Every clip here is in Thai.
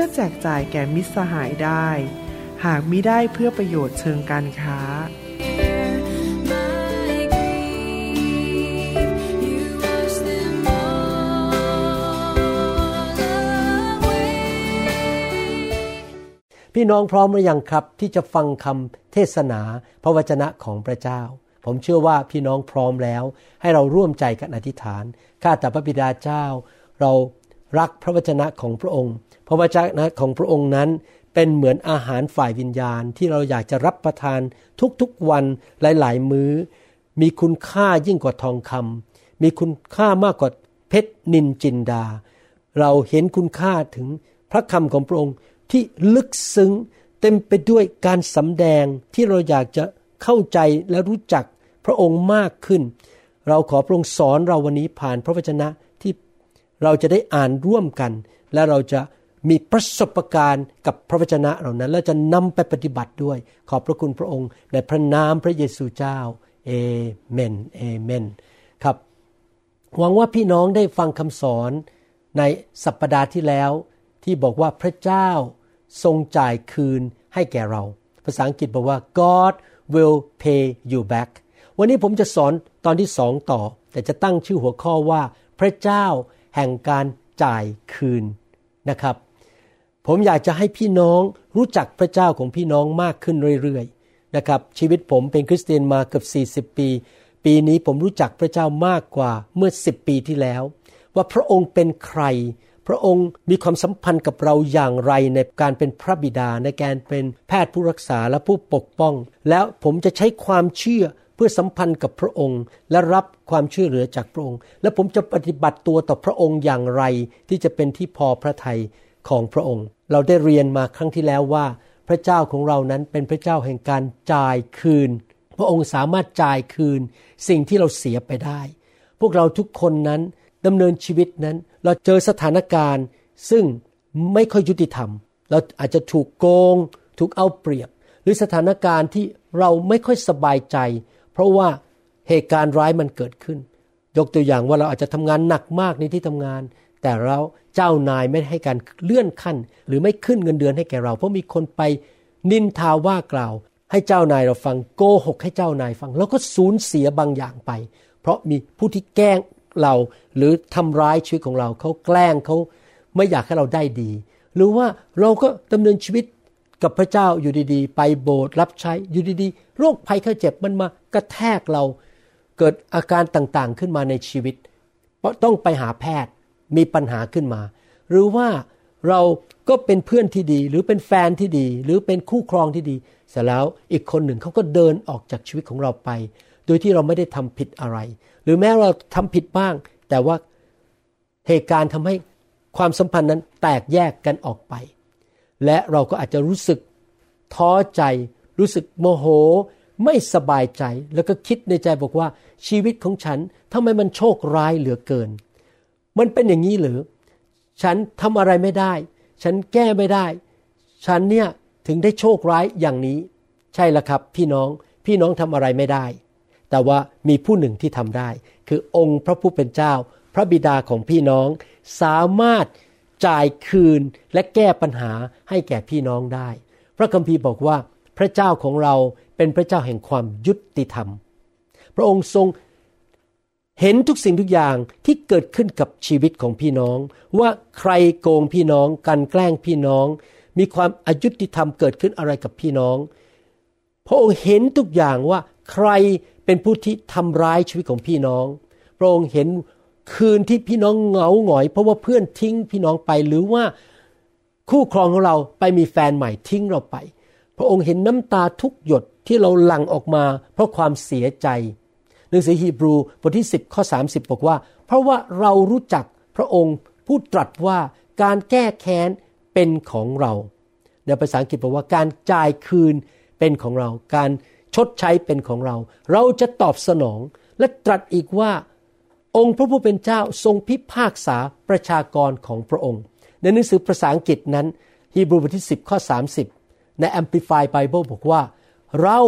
พื่อแจกจ่ายแก่มิตรสหายได้ หากมิได้เพื่อประโยชน์เชิงการค้า พี่น้องพร้อมหรือยังครับ ที่จะฟังคำเทศนาพระวจนะของพระเจ้าผมเชื่อว่าพี่น้องพร้อมแล้ว ให้เราร่วมใจกันอธิษฐาน ข้าแต่พระบิดาเจ้า เรารักพระวจนะของพระองค์ พระวจนะของพระองค์นั้นเป็นเหมือนอาหารฝ่ายวิญญาณที่เราอยากจะรับประทานทุกๆวันหลาย ๆ มื้อ มีคุณค่ายิ่งกว่าทองคำมีคุณค่ามากกว่าเพชรนินจินดา เราเห็นคุณค่าถึงพระคำของพระองค์ที่ลึกซึ้งเต็มไปด้วยการสำแดงที่เราอยากจะเข้าใจและรู้จักพระองค์มากขึ้น เราขอพระองค์สอนเราวันนี้ผ่านพระวจนะที่เราจะได้อ่านร่วมกัน และเราจะ มีประสบการณ์กับพระวจนะเหล่านั้น และจะนำไปปฏิบัติด้วย ขอบพระคุณพระองค์ในพระนามพระเยซูเจ้าเอเมนเอเมนครับหวังว่าพี่น้องได้ฟังคำสอนในสัปปดาห์ที่แล้ว ที่บอกว่าพระเจ้าทรงจ่ายคืนให้แก่เรา ภาษาอังกฤษบอกว่า God will pay you back วันนี้ผมจะสอนตอนที่สองต่อ แต่จะตั้งชื่อหัวข้อว่า พระเจ้าแห่งการจ่ายคืนนะครับ ผมอยากจะให้พี่น้องรู้จักพระเจ้าของพี่น้องมากขึ้นเรื่อยๆนะครับชีวิตผมเป็นคริสเตียนมาเกือบ40 ปี ปีนี้ผมรู้จักพระเจ้ามากกว่าเมื่อ 10 ปีที่แล้ว ว่าพระองค์เป็นใคร พระองค์มีความสัมพันธ์กับเราอย่างไรในการเป็นพระบิดาในการเป็นแพทย์ผู้รักษาและผู้ปกป้อง แล้วผมจะใช้ความเชื่อเพื่อสัมพันธ์กับพระองค์และรับความช่วยเหลือจากพระองค์ และผมจะปฏิบัติตัวต่อพระองค์อย่างไรที่จะเป็นที่พอพระทัย ของพระองค์ เราได้เรียนมาครั้งที่แล้วว่า พระเจ้าของเรานั้นเป็นพระเจ้าแห่งการจ่ายคืน พระองค์สามารถจ่ายคืน สิ่งที่เราเสียไปได้ พวกเราทุกคนนั้นดำเนินชีวิตนั้น เราเจอสถานการณ์ ซึ่งไม่ค่อยยุติธรรม เราอาจจะถูกโกง ถูกเอาเปรียบ หรือสถานการณ์ที่เราไม่ค่อยสบายใจ เพราะว่าเหตุการณ์ร้ายมันเกิดขึ้น ยกตัวอย่างว่าเราอาจจะทำงานหนักมากในที่ทำงาน แต่เราเจ้านายไม่ให้การเลื่อนขั้น หรือไม่ขึ้นเงินเดือนให้แก่เรา เพราะมีคนไปนินทาว่ากล่าว ให้เจ้านายเราฟังโกหกให้เจ้านายฟัง แล้วก็สูญเสียบางอย่างไป เพราะมีผู้ที่แกล้งเราหรือทำร้ายชีวิตของเราเขาแกล้งเขาไม่อยากให้เราได้ดี หรือว่าเราก็ดำเนินชีวิตกับพระเจ้าอยู่ดีๆ ไปโบสถ์รับใช้อยู่ดีๆ โรคภัยไข้เจ็บมันมากระแทกเรา เกิดอาการต่างๆขึ้นมาในชีวิต เพราะต้องไปหาแพทย์ มีปัญหาขึ้นมา หรือว่าเราก็เป็นเพื่อนที่ดี หรือเป็นแฟนที่ดี หรือเป็นคู่ครองที่ดี เสร็จแล้วอีกคนหนึ่งเขาก็เดินออกจากชีวิตของเราไป โดยที่เราไม่ได้ทำผิดอะไร หรือแม้เราทำผิดบ้าง แต่ว่าเหตุการณ์ทำให้ความสัมพันธ์นั้นแตกแยกกันออกไป และเราก็อาจจะรู้สึกท้อใจ รู้สึกโมโห ไม่สบายใจ แล้วก็คิดในใจบอกว่าชีวิตของฉันทำไมมันโชคร้ายเหลือเกิน มันเป็นอย่างนี้หรือ ฉันทำอะไรไม่ได้ ฉันแก้ไม่ได้ ฉันเนี่ยถึงได้โชคร้ายอย่างนี้ ใช่ละครับ พี่น้องพี่น้องทำอะไรไม่ได้ แต่ว่ามีผู้หนึ่งที่ทำได้ คือองค์พระผู้เป็นเจ้า พระบิดาของพี่น้องสามารถจ่ายคืนและแก้ปัญหาให้แก่พี่น้องได้ พระคัมภีร์บอกว่าพระเจ้าของเราเป็นพระเจ้าแห่งความยุติธรรม พระองค์ทรง เห็นทุกสิ่งทุกอย่างที่เกิดขึ้นกับชีวิตของพี่น้อง ว่าใครโกงพี่น้องกันแกล้งพี่น้อง มีความอายุติธรรมเกิดขึ้นอะไรกับพี่น้องพระองค์เห็นทุกอย่างว่าใครเป็นผู้ที่ทำร้ายชีวิตของพี่น้อง พระองค์เห็นคืนที่พี่น้องเหงาหงอย เพราะว่าเพื่อนทิ้งพี่น้องไปหรือว่าคู่ครองของเราไปมีแฟนใหม่ทิ้งเราไป พระองค์เห็นน้ำตาทุกหยดที่เราหลั่งออกมา เพราะความเสียใจ หนังสือฮีบรูบทที่ 10 ข้อ 30 บอกว่า เพราะว่าเรารู้จักพระองค์ผู้ตรัสว่าการแก้แค้นเป็นของเรา ในภาษาอังกฤษบอกว่าการจ่ายคืนเป็นของเรา การชดใช้เป็นของเรา เราจะตอบสนองและตรัสอีกว่าองค์พระผู้เป็นเจ้าทรงพิพากษาประชากรของพระองค์ ในหนังสือภาษาอังกฤษนั้นฮีบรูบทที่ 10 ข้อ 30 ใน Amplified Bible บอกว่า เรา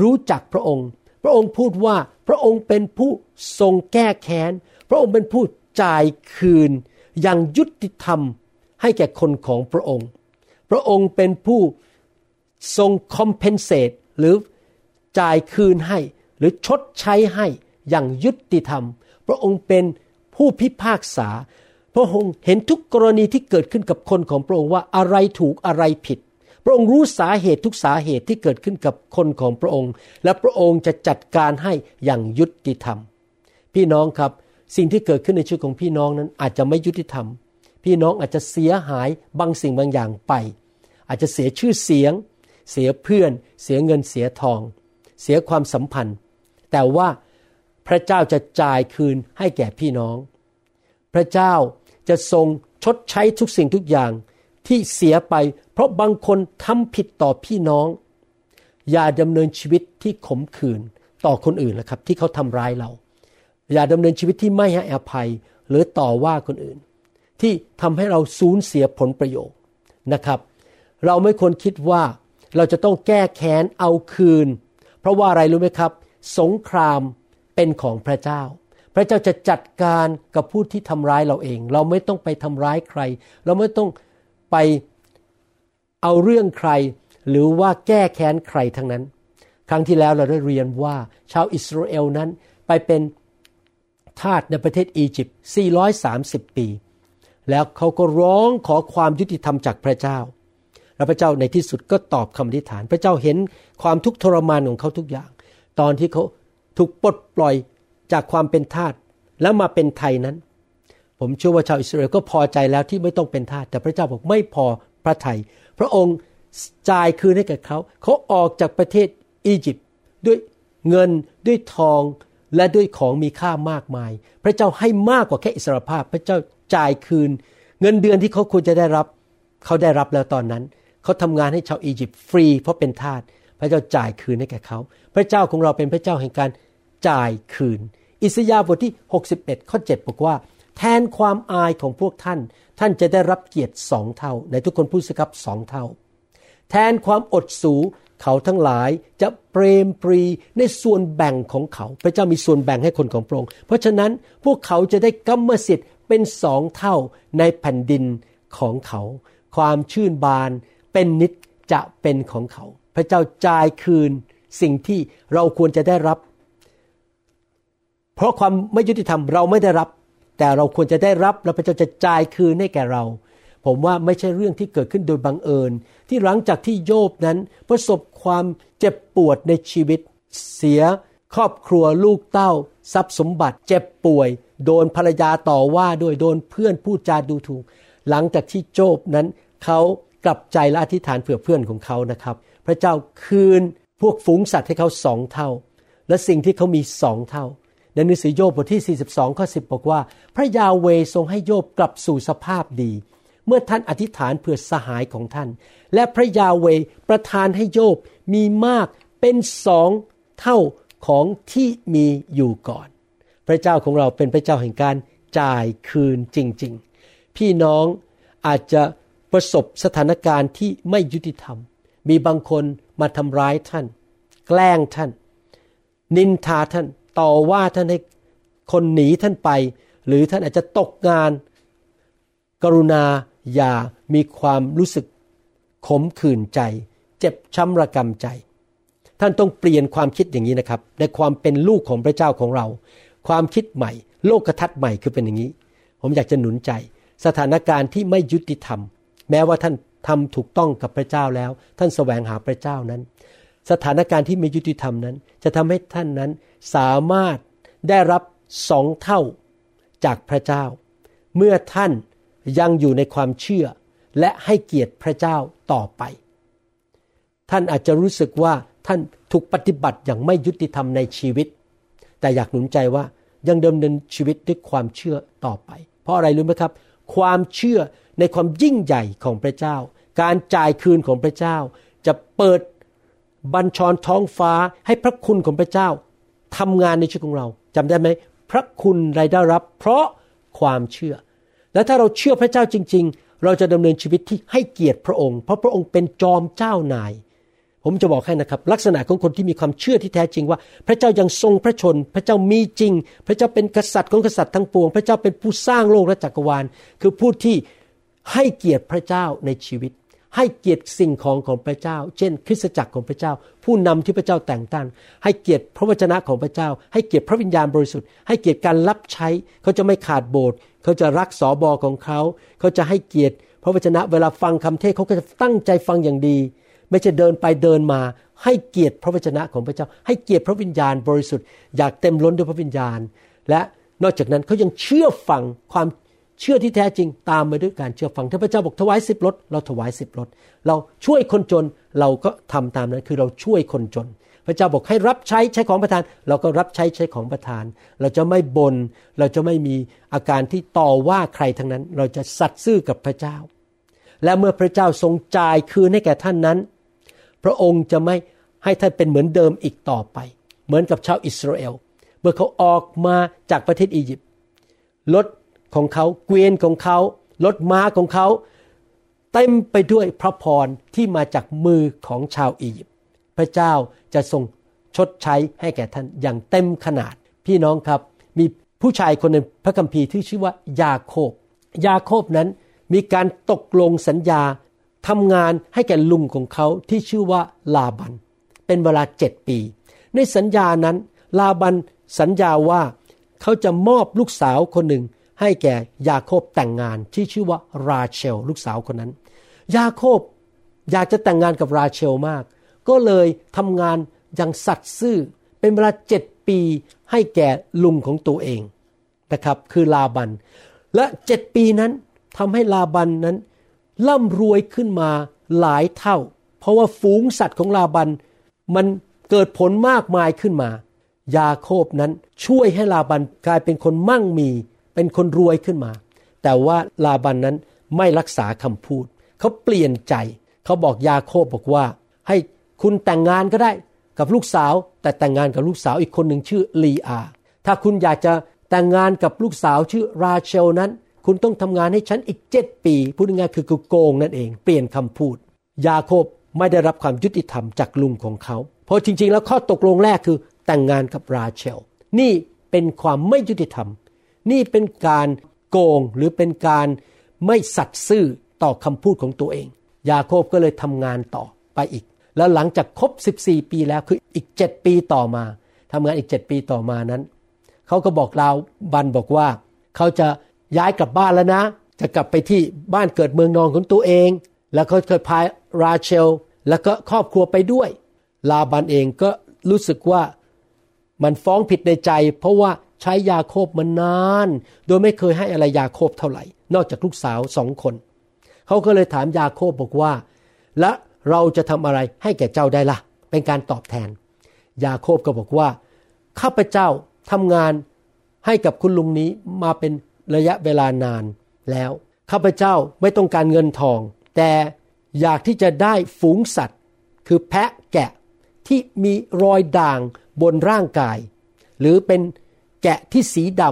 รู้จักพระองค์ พระองค์พูดว่าพระองค์เป็นผู้ทรงแก้แค้น พระองค์เป็นผู้จ่ายคืน อย่างยุติธรรมให้แก่คนของพระองค์ พระองค์เป็นผู้ทรงคอมเพนเซตหรือจ่ายคืนให้ หรือชดใช้ให้อย่างยุติธรรม พระองค์เป็นผู้พิพากษา พระองค์เห็นทุกกรณีที่เกิดขึ้นกับคนของพระองค์ว่าอะไรถูกอะไรผิด พระองค์รู้สาเหตุทุกสาเหตุที่เกิดขึ้นกับคนของพระองค์ และพระองค์จะจัดการให้อย่างยุติธรรม พี่น้องครับสิ่งที่เกิดขึ้นในชีวิตของพี่น้องนั้นอาจจะไม่ยุติธรรม พี่น้องอาจจะเสียหายบางสิ่งบางอย่างไป อาจจะเสียชื่อเสียง เสียเพื่อน เสียเงินเสียทอง เสียความสัมพันธ์ แต่ว่าพระเจ้าจะจ่ายคืนให้แก่พี่น้อง พระเจ้าจะทรงชดใช้ทุกสิ่งทุกอย่าง ที่เสียไป เพราะบางคนทำผิดต่อพี่น้อง อย่าดำเนินชีวิตที่ขมขื่นต่อคนอื่นนะครับ ที่เขาทำร้ายเรา อย่าดำเนินชีวิตที่ไม่ให้อภัยหรือต่อว่าคนอื่น ที่ทำให้เราสูญเสียผลประโยชน์นะครับ เราไม่ควรคิดว่าเราจะต้องแก้แค้นเอาคืน เพราะว่าอะไรรู้ไหมครับ สงครามเป็นของพระเจ้า พระเจ้าจะจัดการกับผู้ที่ทำร้ายเราเอง เราไม่ต้องไปทำร้ายใคร เราไม่ต้อง ไปเอาเรื่องใคร หรือว่าแก้แค้นใครทั้งนั้น ครั้งที่แล้วเราได้เรียนว่าชาวอิสราเอลนั้นไปเป็นทาสในประเทศอียิปต์430 ปี แล้วเขาก็ร้องขอความยุติธรรมจากพระเจ้า แล้วพระเจ้าในที่สุดก็ตอบคำอธิษฐาน พระเจ้าเห็นความทุกข์ทรมานของเขาทุกอย่าง ตอนที่เขาถูกปลดปล่อยจากความเป็นทาสแล้วมาเป็นไทยนั้น ผมเชื่อว่าชาวอิสราเอลก็พอใจแล้วที่ไม่ต้องเป็นทาสแต่พระเจ้าบอกไม่พอพระทยัยพระองค์จ่ายคืนให้กับเขา เขาออกจากประเทศอียิปต์ด้วยเงินด้วยทองและด้วยของมีค่ามากมาย พระเจ้าให้มากกว่าแค่อิสรภาพ พระเจ้าจ่ายคืน เงินเดือนที่เขาควรจะได้รับ เขาได้รับแล้วตอนนั้น เขาทำงานให้ชาวอียิปต์ฟรีเพราะเป็นทาสพระเจ้าจ่ายคืนให้แก่เขา พระเจ้าของเราเป็นพระเจ้าแห่งการจ่ายคืน อิสยาห์บทที่ 61 ข้อ 7 บอกว่า แทนความอายของพวกท่าน ท่านจะได้รับเกียรติสองเท่า ในทุกคนพูดสิครับสองเท่า แทนความอดสูเขาทั้งหลายจะเปรมปรีในส่วนแบ่งของเขา พระเจ้ามีส่วนแบ่งให้คนของพระองค์ เพราะฉะนั้นพวกเขาจะได้กรรมสิทธิ์เป็นสองเท่าในแผ่นดินของเขา ความชื่นบานเป็นนิจจะเป็นของเขา พระเจ้าจ่ายคืนสิ่งที่เราควรจะได้รับ เพราะความไม่ยุติธรรมเราไม่ได้รับ แต่เราควรจะได้รับแล้วพระเจ้าจะจ่ายคืนให้แก่เรา ผมว่าไม่ใช่เรื่องที่เกิดขึ้นโดยบังเอิญ ที่หลังจากที่โยบนั้นประสบความเจ็บปวดในชีวิต เสียครอบครัวลูกเต้า ทรัพย์สมบัติ เจ็บป่วย โดนภรรยาต่อว่าด้วยโดนเพื่อนพูดจาดูถูก หลังจากที่โจบนั้นเขากลับใจและอธิษฐานเผื่อเพื่อนของเขานะครับ พระเจ้าคืนพวกฝูงสัตว์ให้เขาสองเท่า และสิ่งที่เขามีสองเท่า ในหนังสือโยบบทที่ 42 ข้อ 10 บอกว่า พระยาเวทรงให้โยบกลับสู่สภาพดี เมื่อท่านอธิษฐานเพื่อสหายของท่าน และพระยาเวประทานให้โยบมีมากเป็นสองเท่าของที่มีอยู่ก่อน พระเจ้าของเราเป็นพระเจ้าแห่งการจ่ายคืนจริง ๆ พี่น้องอาจจะประสบสถานการณ์ที่ไม่ยุติธรรม มีบางคนมาทำร้ายท่าน แกล้งท่าน นินทาท่าน ต่อว่าท่านให้คนหนีท่านไป หรือท่านอาจจะตกงาน กรุณาอย่ามีความรู้สึกขมขื่นใจ เจ็บช้ำระกำใจ ท่านต้องเปลี่ยนความคิดอย่างนี้นะครับ ในความเป็นลูกของพระเจ้าของเรา ความคิดใหม่ โลกทัศน์ใหม่คือเป็นอย่างนี้ ผมอยากจะหนุนใจ สถานการณ์ที่ไม่ยุติธรรม แม้ว่าท่านทำถูกต้องกับพระเจ้าแล้ว ท่านแสวงหาพระเจ้านั้น สถานการณ์ที่ม่ยุติธรรมนั้น จะทำให้ท่านนั้นสามารถได้รับสองเท่าจากพระเจ้า เมื่อท่านยังอยู่ในความเชื่อ และให้เกียรติพระเจ้าต่อไป ท่านอาจจะรู้สึกว่าท่านถูกปฏิบัติอย่างไม่ยุติธรรมในชีวิต แต่อยากหนุนใจว่ายังดิมเนินชีวิตด้วยความเชื่อต่อไป เพราะอะไรรู้ไหมครับ ความเชื่อในความยิ่งใหญ่ของพระเจ้า การจ่ายคืนของพระเจ้า จะเปิด บัญชรท้องฟ้าให้พระคุณของพระเจ้าทำงานในชีวิตของเราจำได้ไหมพระคุณรายได้รับ เพราะความเชื่อ และถ้าเราเชื่อพระเจ้าจริง ๆ เราจะดำเนินชีวิตที่ให้เกียรติพระองค์ เพราะพระองค์เป็นจอมเจ้านาย ผมจะบอกให้นะครับ ลักษณะของคนที่มีความเชื่อที่แท้จริงว่า พระเจ้ายังทรงพระชน พระเจ้ามีจริง พระเจ้าเป็นกษัตริย์ของกษัตริย์ทั้งปวง พระเจ้าเป็นผู้สร้างโลกและจักรวาล คือผู้ที่ให้เกียรติพระเจ้าในชีวิต ให้เกียรติสิ่งของของพระเจ้า เช่น คริสตจักรของพระเจ้า ผู้นำที่พระเจ้าแต่งตั้ง ให้เกียรติพระวจนะของพระเจ้า ให้เกียรติพระวิญญาณบริสุทธิ์ ให้เกียรติการรับใช้ เขาจะไม่ขาดโบสถ์ เขาจะรักสอบอของเขา เขาจะให้เกียรติพระวจนะ เวลาฟังคำเทศเขาก็จะตั้งใจฟังอย่างดี ไม่ใช่เดินไปเดินมา ให้เกียรติพระวจนะของพระเจ้า ให้เกียรติพระวิญญาณบริสุทธิ์ อยากเต็มล้นด้วยพระวิญญาณ และนอกจากนั้นเขายังเชื่อฟังความ เชื่อที่แท้จริงตามมาด้วยการเชื่อฟังถ้าพระเจ้าบอกถวายสิบรถเราถวายสิบรถเราช่วยคนจนเราก็ทำตามนั้นคือเราช่วยคนจน พระเจ้าบอกให้รับใช้ใช้ของประทาน เราก็รับใช้ใช้ของประทาน เราจะไม่บน่นเราจะไม่มีอาการที่ต่อว่าใครทั้งนั้น เราจะสัตย์ซื่อกับพระเจ้า และเมื่อพระเจ้าทรงจ่ายคืนให้แก่ท่านนั้น พระองค์จะไม่ให้ท่านเป็นเหมือนเดิมอีกต่อไป เหมือนกับชาวอิสราเอลเมื่อเขาออกมาจากประเทศอียิปต์รถ ของเขาเกวียนของเขารถม้าของเขา เต็มไปด้วยพระพรที่มาจากมือของชาวอียิปต์พระเจ้าจะทรงชดใช้ให้แก่ท่านอย่างเต็มขนาด พี่น้องครับมีผู้ชายคนหนึ่งพระคัมภีร์ที่ชื่อว่ายาโคบ ยาโคบนั้นมีการตกลงสัญญาทำงานให้แก่ลุงของเขาที่ชื่อว่าลาบัน เป็นเวลาเจ็ดปี ในสัญญานั้น ลาบันสัญญาว่าเขาจะมอบลูกสาวคนหนึ่ง ให้แก่ยาโคบแต่งงานที่ชื่อว่าราเชล ลูกสาวคนนั้น ยาโคบอยากจะแต่งงานกับราเชลมาก ก็เลยทำงานอย่างสัตย์ซื่อเป็นเวลาเจ็ดปีให้แก่ลุงของตัวเองนะครับคือลาบัน และเจ็ดปีนั้นทำให้ลาบันนั้นร่ำรวยขึ้นมาหลายเท่า เพราะว่าฝูงสัตว์ของลาบัน มันเกิดผลมากมายขึ้นมา ยาโคบนั้นช่วยให้ลาบันกลายเป็นคนมั่งมี เป็นคนรวยขึ้นมา แต่ว่าลาบันนั้นไม่รักษาคำพูด เขาเปลี่ยนใจ เขาบอกยาโคบบอกว่า ให้คุณแต่งงานก็ได้กับลูกสาว แต่แต่งงานกับลูกสาวอีกคนหนึ่งชื่อลีอา ถ้าคุณอยากจะแต่งงานกับลูกสาวชื่อราเชลนั้น คุณต้องทำงานให้ฉันอีกเจ็ดปี พูดง่ายๆคือโกงนั่นเอง เปลี่ยนคำพูด ยาโคบไม่ได้รับความยุติธรรมจากลุงของเขา เพราะจริง ๆ แล้วข้อตกลงแรกคือแต่งงานกับราเชล นี่เป็นความไม่ยุติธรรม นี่เป็นการโกงหรือเป็นการไม่สัตย์ซื่อต่อคำพูดของตัวเอง ยาโคบก็เลยทำงานต่อไปอีก แล้วหลังจากครบ 14 ปีแล้วคืออีก 7 ปีต่อมาทำงานอีก 7 ปีต่อมานั้น เขาก็บอกลาวบันบอกว่า เขาจะย้ายกลับบ้านแล้วนะ จะกลับไปที่บ้านเกิดเมืองนอนของตัวเอง แล้วเขาเคยพายราเชล แล้วก็ครอบครัวไปด้วย ลาบันเองก็รู้สึกว่ามันฟ้องผิดในใจ เพราะว่า ใช้ยาโคบมานาน โดยไม่เคยให้อะไรยาโคบเท่าไหร่ นอกจากลูกสาวสองคน เขาก็เลยถามยาโคบบอกว่า และเราจะทำอะไรให้แก่เจ้าได้ละ่ะ เป็นการตอบแทน ยาโคบก็บอกว่า ข้าพเจ้าทำงานให้กับคุณลุงนี้มาเป็นระยะเวลานานแล้ว ข้าพเจ้าไม่ต้องการเงินทอง แต่อยากที่จะได้ฝูงสัตว์ คือแพะแกะที่มีรอยด่างบนร่างกาย หรือเป็น แกะที่สีด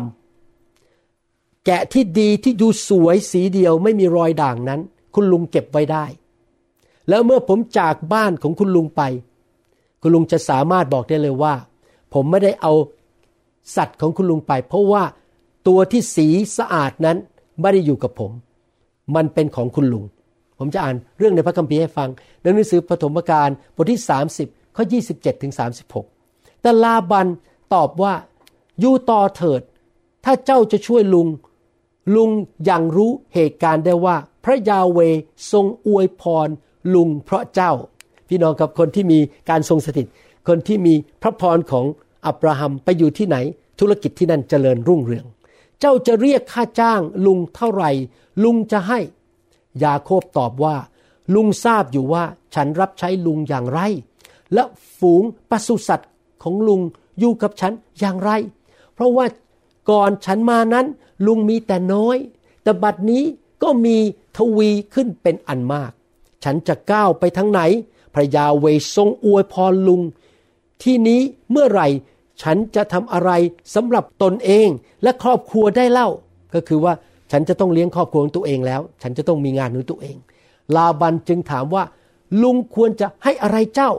ำแกะที่ดีที่ดูสวยสีเดียวไม่มีรอยด่างนั้น คุณลุงเก็บไว้ได้ แล้วเมื่อผมจากบ้านของคุณลุงไป คุณลุงจะสามารถบอกได้เลยว่า ผมไม่ได้เอาสัตว์ของคุณลุงไป เพราะว่าตัวที่สีสะอาดนั้นไม่ได้อยู่กับผม มันเป็นของคุณลุง ผมจะอ่านเรื่องในพระคัมภีร์ให้ฟังในหนังสือปฐมกาลบทที่ 30ข้อ27ถึง36 แต่ลาบันตอบว่า อยู่ต่อเถิด ถ้าเจ้าจะช่วยลุง ลุงอย่างรู้เหตุการณ์ได้ว่า พระยาเวทรงอวยพรลุงเพราะเจ้า พี่น้องกับคนที่มีการทรงสถิต คนที่มีพระพรของอับราฮัมไปอยู่ที่ไหน ธุรกิจที่นั่นเจริญรุ่งเรือง เจ้าจะเรียกค่าจ้างลุงเท่าไหร่ ลุงจะให้ ยาโคบตอบว่า ลุงทราบอยู่ว่าฉันรับใช้ลุงอย่างไร และฝูงปศุสัตว์ของลุงอยู่กับฉันอย่างไร ราะว่าก่อนฉันมานั้นลุงมีแต่น้อย แต่บัดนี้ก็มีทวีขึ้นเป็นอันมาก ฉันจะก้าวไปทั้งไหน พระยาเวทรงอวยพรลุง ที่นี้เมื่อไหร่ฉันจะทำอะไรสำหรับตนเองและครอบครัวได้เล่า ก็คือว่าฉันจะต้องเลี้ยงครอบครัวของตัวเองแล้ว ฉันจะต้องมีงานของตัวเอง ลาบันจึงถามว่า ลุงควรจะให้อะไรเจ้า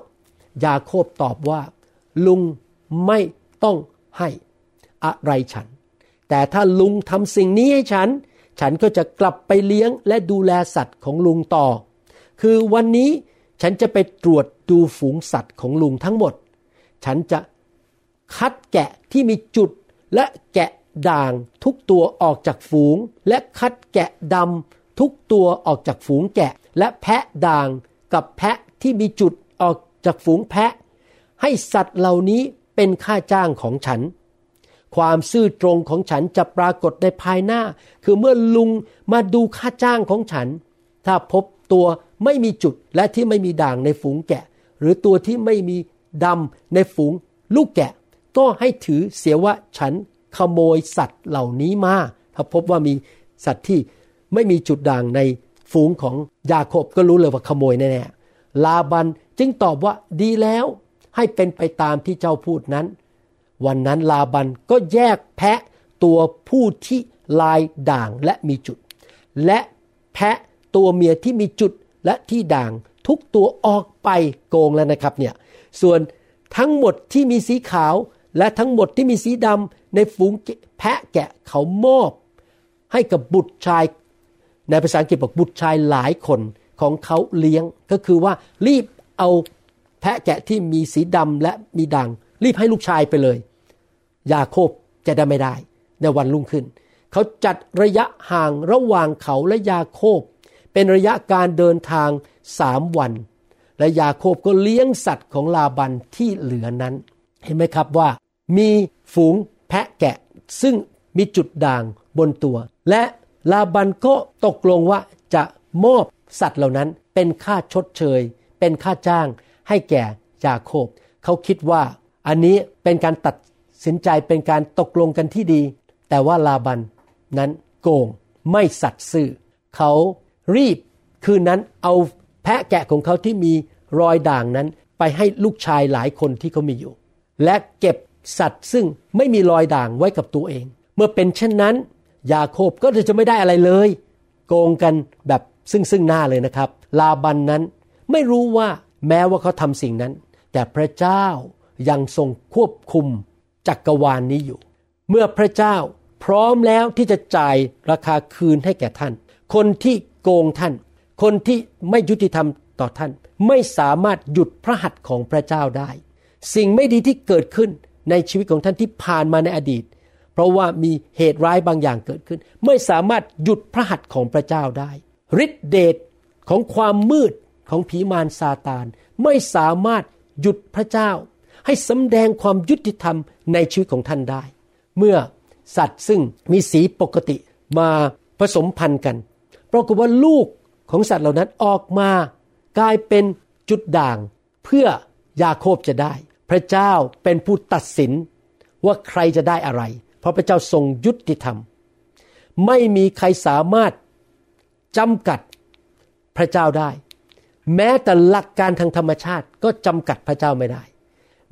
ยาโคบตอบว่า ลุงไม่ต้องให้ อะไรฉัน แต่ถ้าลุงทำสิ่งนี้ให้ฉัน ฉันก็จะกลับไปเลี้ยงและดูแลสัตว์ของลุงต่อ คือวันนี้ฉันจะไปตรวจดูฝูงสัตว์ของลุงทั้งหมด ฉันจะคัดแกะที่มีจุดและแกะด่างทุกตัวออกจากฝูง และคัดแกะดำทุกตัวออกจากฝูงแกะ และแพะด่างกับแพะที่มีจุดออกจากฝูงแพะ ให้สัตว์เหล่านี้เป็นค่าจ้างของฉัน ความซื่อตรงของฉันจะปรากฏในภายหน้า คือเมื่อลุงมาดูค่าจ้างของฉัน ถ้าพบตัวไม่มีจุดและที่ไม่มีด่างในฝูงแกะ หรือตัวที่ไม่มีดำในฝูงลูกแกะ ก็ให้ถือเสียว่าฉันขโมยสัตว์เหล่านี้มา ถ้าพบว่ามีสัตว์ที่ไม่มีจุดด่างในฝูงของยาโคบก็รู้เลยว่าขโมยแน่ๆลาบันจึงตอบว่าดีแล้วให้เป็นไปตามที่เจ้าพูดนั้น วันนั้นลาบันก็แยกแพะตัวผู้ที่ลายด่างและมีจุด และแพะตัวเมียที่มีจุดและที่ด่างทุกตัวออกไปโกงแล้วนะครับเนี่ยส่วนทั้งหมดที่มีสีขาวและทั้งหมดที่มีสีดำในฝูงแพะแกะเขามอบ ให้กับบุตรชาย ในภาษาอังกฤษบอกบุตรชายหลายคนของเขาเลี้ยงก็คือว่ารีบเอาแพะแกะที่มีสีดำและมีด่างรีบให้ลูกชายไปเลย ยาโคบจะได้ไม่ได้ ในวันรุ่งขึ้น เขาจัดระยะห่างระหว่างเขาและยาโคบ เป็นระยะการเดินทางสามวัน และยาโคบก็เลี้ยงสัตว์ของลาบันที่เหลือนั้น เห็นไหมครับว่า มีฝูงแพะแกะซึ่งมีจุดด่างบนตัว และลาบันก็ตกลงว่าจะมอบสัตว์เหล่านั้นเป็นค่าชดเชย เป็นค่าจ้างให้แก่ยาโคบ เขาคิดว่าอันนี้เป็นการตัด สินใจเป็นการตกลงกันที่ดี แต่ว่าลาบันนั้นโกงไม่สัตย์ซื่อ เขารีบคืนนั้นเอาแพะแกะของเขาที่มีรอยด่างนั้นไปให้ลูกชายหลายคนที่เขามีอยู่ และเก็บสัตว์ซึ่งไม่มีรอยด่างไว้กับตัวเอง เมื่อเป็นเช่นนั้น ยาโคบก็จะไม่ได้อะไรเลย โกงกันแบบซึ่งซึ่งหน้าเลยนะครับ ลาบันนั้นไม่รู้ว่าแม้ว่าเขาทำสิ่งนั้น แต่พระเจ้ายังทรงควบคุม จักรวาลนนี้อยู่ เมื่อพระเจ้าพร้อมแล้วที่จะจ่ายราคาคืนให้แก่ท่าน คนที่โกงท่าน คนที่ไม่ยุติธรรมต่อท่าน ไม่สามารถหยุดพระหัตถ์ของพระเจ้าได้ สิ่งไม่ดีที่เกิดขึ้นในชีวิตของท่านที่ผ่านมาในอดีต เพราะว่ามีเหตุร้ายบางอย่างเกิดขึ้น ไม่สามารถหยุดพระหัตถ์ของพระเจ้าได้ฤทธิเดชของความมืดของผีมารซาตาน ไม่สามารถหยุดพระเจ้า ให้สำแดงความยุติธรรมในชีวิตของท่านได้ เมื่อสัตว์ซึ่งมีสีปกติมาผสมพันธุ์กันปรากฏว่าลูกของสัตว์เหล่านั้นออกมากลายเป็นจุดด่าง เพื่อยาโคบจะได้ พระเจ้าเป็นผู้ตัดสินว่าใครจะได้อะไร เพราะพระเจ้าทรงยุติธรรม ไม่มีใครสามารถจำกัดพระเจ้าได้ แม้แต่หลักการทางธรรมชาติก็จำกัดพระเจ้าไม่ได้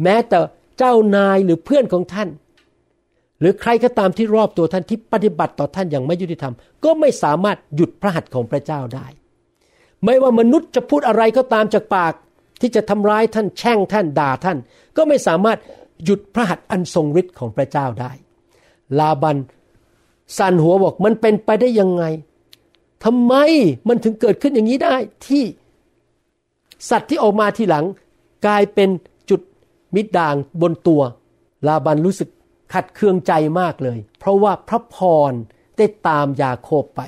แม้แต่เจ้านายหรือเพื่อนของท่าน หรือใครก็ตามที่รอบตัวท่านที่ปฏิบัติต่อท่านอย่างไม่ยุติธรรม ก็ไม่สามารถหยุดพระหัตถ์ของพระเจ้าได้ ไม่ว่ามนุษย์จะพูดอะไรก็ตามจากปากที่จะทำร้ายท่านแช่งท่านด่าท่าน ก็ไม่สามารถหยุดพระหัตถ์อันทรงฤทธิ์ของพระเจ้าได้ ลาบันสันหัวบอกมันเป็นไปได้ยังไงทำไมมันถึงเกิดขึ้นอย่างนี้ได้ที่สัตว์ที่ออกมาทีหลังกลายเป็น มิดด่างบนตัว ลาบันรู้สึกขัดเคืองใจมากเลย เพราะว่าพระพรได้ตามยาโคบไป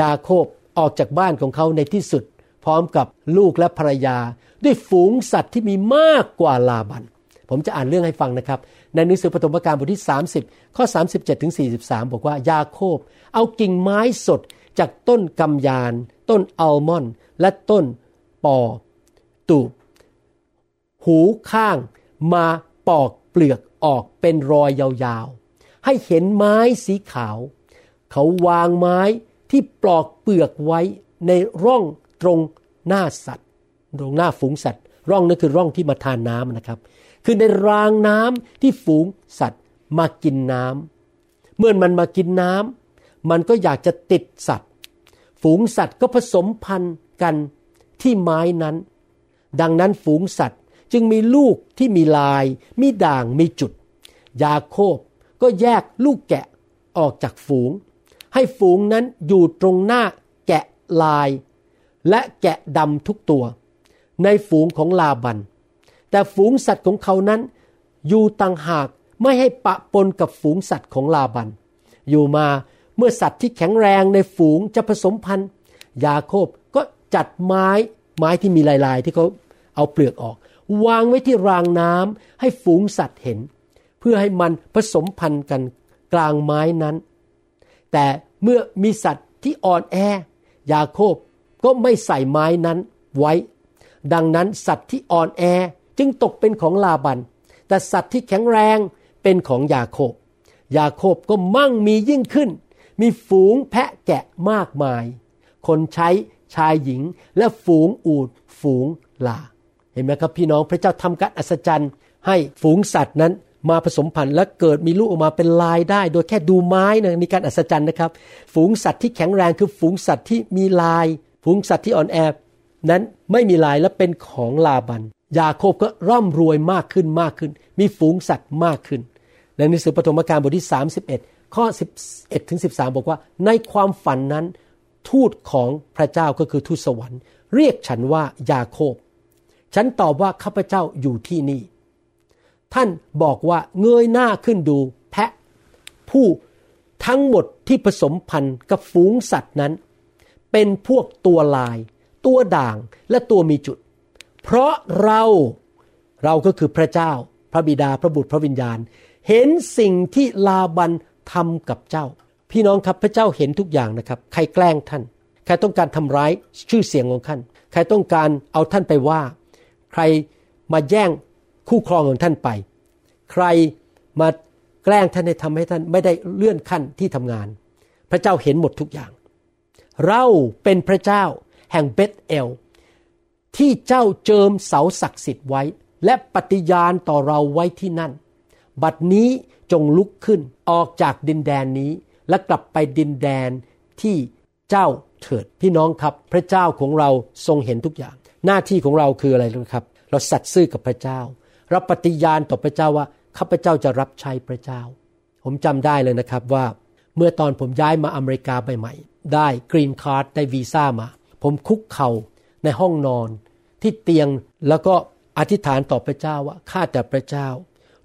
ยาโคบออกจากบ้านของเขาในที่สุด พร้อมกับลูกและภรรยา ด้วยฝูงสัตว์ที่มีมากกว่าลาบัน ผมจะอ่านเรื่องให้ฟังนะครับ ในหนังสือปฐมกาลบทที่ 30 ข้อ 37ถึง43 บอกว่ายาโคบ เอากิ่งไม้สดจากต้นกำยาน ต้นอัลมอนด์และต้นปอตูบ หูข้างมาปอกเปลือกออกเป็นรอยยาวๆ ให้เห็นไม้สีขาว เขาวางไม้ที่ปลอกเปลือกไว้ในร่องตรงหน้าสัตว์ ตรงหน้าฝูงสัตว์ ร่องนั่นคือร่องที่มาทานน้ำนะครับ คือในรางน้ำที่ฝูงสัตว์มากินน้ำเมื่อมันมากินน้ำมันก็อยากจะติดสัตว์ ฝูงสัตว์ก็ผสมพันธุ์กันที่ไม้นั้น ดังนั้นฝูงสัตว์ จึงมีลูกที่มีลาย มีด่างมีจุด ยาโคบก็แยกลูกแกะออกจากฝูง ให้ฝูงนั้นอยู่ตรงหน้าแกะลาย และแกะดำทุกตัว ในฝูงของลาบัน แต่ฝูงสัตว์ของเขานั้น อยู่ต่างหากไม่ให้ปะปนกับฝูงสัตว์ของลาบัน อยู่มาเมื่อสัตว์ที่แข็งแรงในฝูงจะผสมพันธุ์ ยาโคบก็จัดไม้ไม้ที่มีลายๆ ที่เขาเอาเปลือกออก วางไว้ที่รางน้ำให้ฝูงสัตว์เห็น เพื่อให้มันผสมพันธุ์กันกลางไม้นั้น แต่เมื่อมีสัตว์ที่อ่อนแอ ยาโคบก็ไม่ใส่ไม้นั้นไว้ ดังนั้นสัตว์ที่อ่อนแอจึงตกเป็นของลาบัน แต่สัตว์ที่แข็งแรงเป็นของยาโคบ ยาโคบก็มั่งมียิ่งขึ้น มีฝูงแพะแกะมากมาย คนใช้ชายหญิงและฝูงอูดฝูงลา เห็นไหมครับพี่น้องพระเจ้าทำการอัศจรรย์ ให้ฝูงสัตว์นั้นมาผสมพันธุ์และเกิดมีลูกออกมาเป็นลายได้ โดยแค่ดูไม้นะมีการอัศจรรย์นะครับ ฝูงสัตว์ที่แข็งแรงคือฝูงสัตว์ที่มีลาย ฝูงสัตว์ที่อ่อนแอนั้นไม่มีลายและเป็นของลาบัน ยาโคบก็ร่ำรวยมากขึ้นมากขึ้น มีฝูงสัตว์มากขึ้นในหนังสือปฐมกาลบทที่ 31 ข้อ 11ถึง13 บอกว่า ในความฝันนั้น ทูตของพระเจ้าก็คือทูตสวรรค์ เรียกฉันว่ายาโคบ ฉันตอบว่าข้าพเจ้าอยู่ที่นี่ ท่านบอกว่าเงยหน้าขึ้นดู แพะผู้ทั้งหมดที่ผสมพันธุ์กับฝูงสัตว์นั้น เป็นพวกตัวลาย ตัวด่างและตัวมีจุด เพราะเราเราก็คือพระเจ้า พระบิดาพระบุตรพระวิญญาณ เห็นสิ่งที่ลาบันทำกับเจ้า พี่น้องครับพระเจ้าเห็นทุกอย่างนะครับ ใครแกล้งท่าน ใครต้องการทำร้ายชื่อเสียงของท่าน ใครต้องการเอาท่านไปว่า ครมาแย่งคู่ครองของท่านไป ใครมาแกล้งท่านให้ทำให้ท่านไม่ได้เลื่อนขั้นที่ทำงาน พระเจ้าเห็นหมดทุกอย่าง เราเป็นพระเจ้าแห่งเบธเอล ที่เจ้าเจิมเสาศักดิ์สิทธิ์ไว้ และปฏิญาณต่อเราไว้ที่นั่น บัดนี้จงลุกขึ้นออกจากดินแดนนี้และกลับไปดินแดนที่เจ้าเถิดพี่น้องครับ พระเจ้าของเราทรงเห็นทุกอย่าง หน้าที่ของเราคืออะไรรู้ครับ เราสัตย์ซื่อกับพระเจ้า เราปฏิญาณต่อพระเจ้าว่าข้าพเจ้าจะรับใช้พระเจ้า ผมจำได้เลยนะครับว่าเมื่อตอนผมย้ายมาอเมริกาใหม่ๆได้ green card ได้วีซ่ามา ผมคุกเข่าในห้องนอน ที่เตียงแล้วก็อธิษฐานต่อพระเจ้าว่าข้าแต่พระเจ้า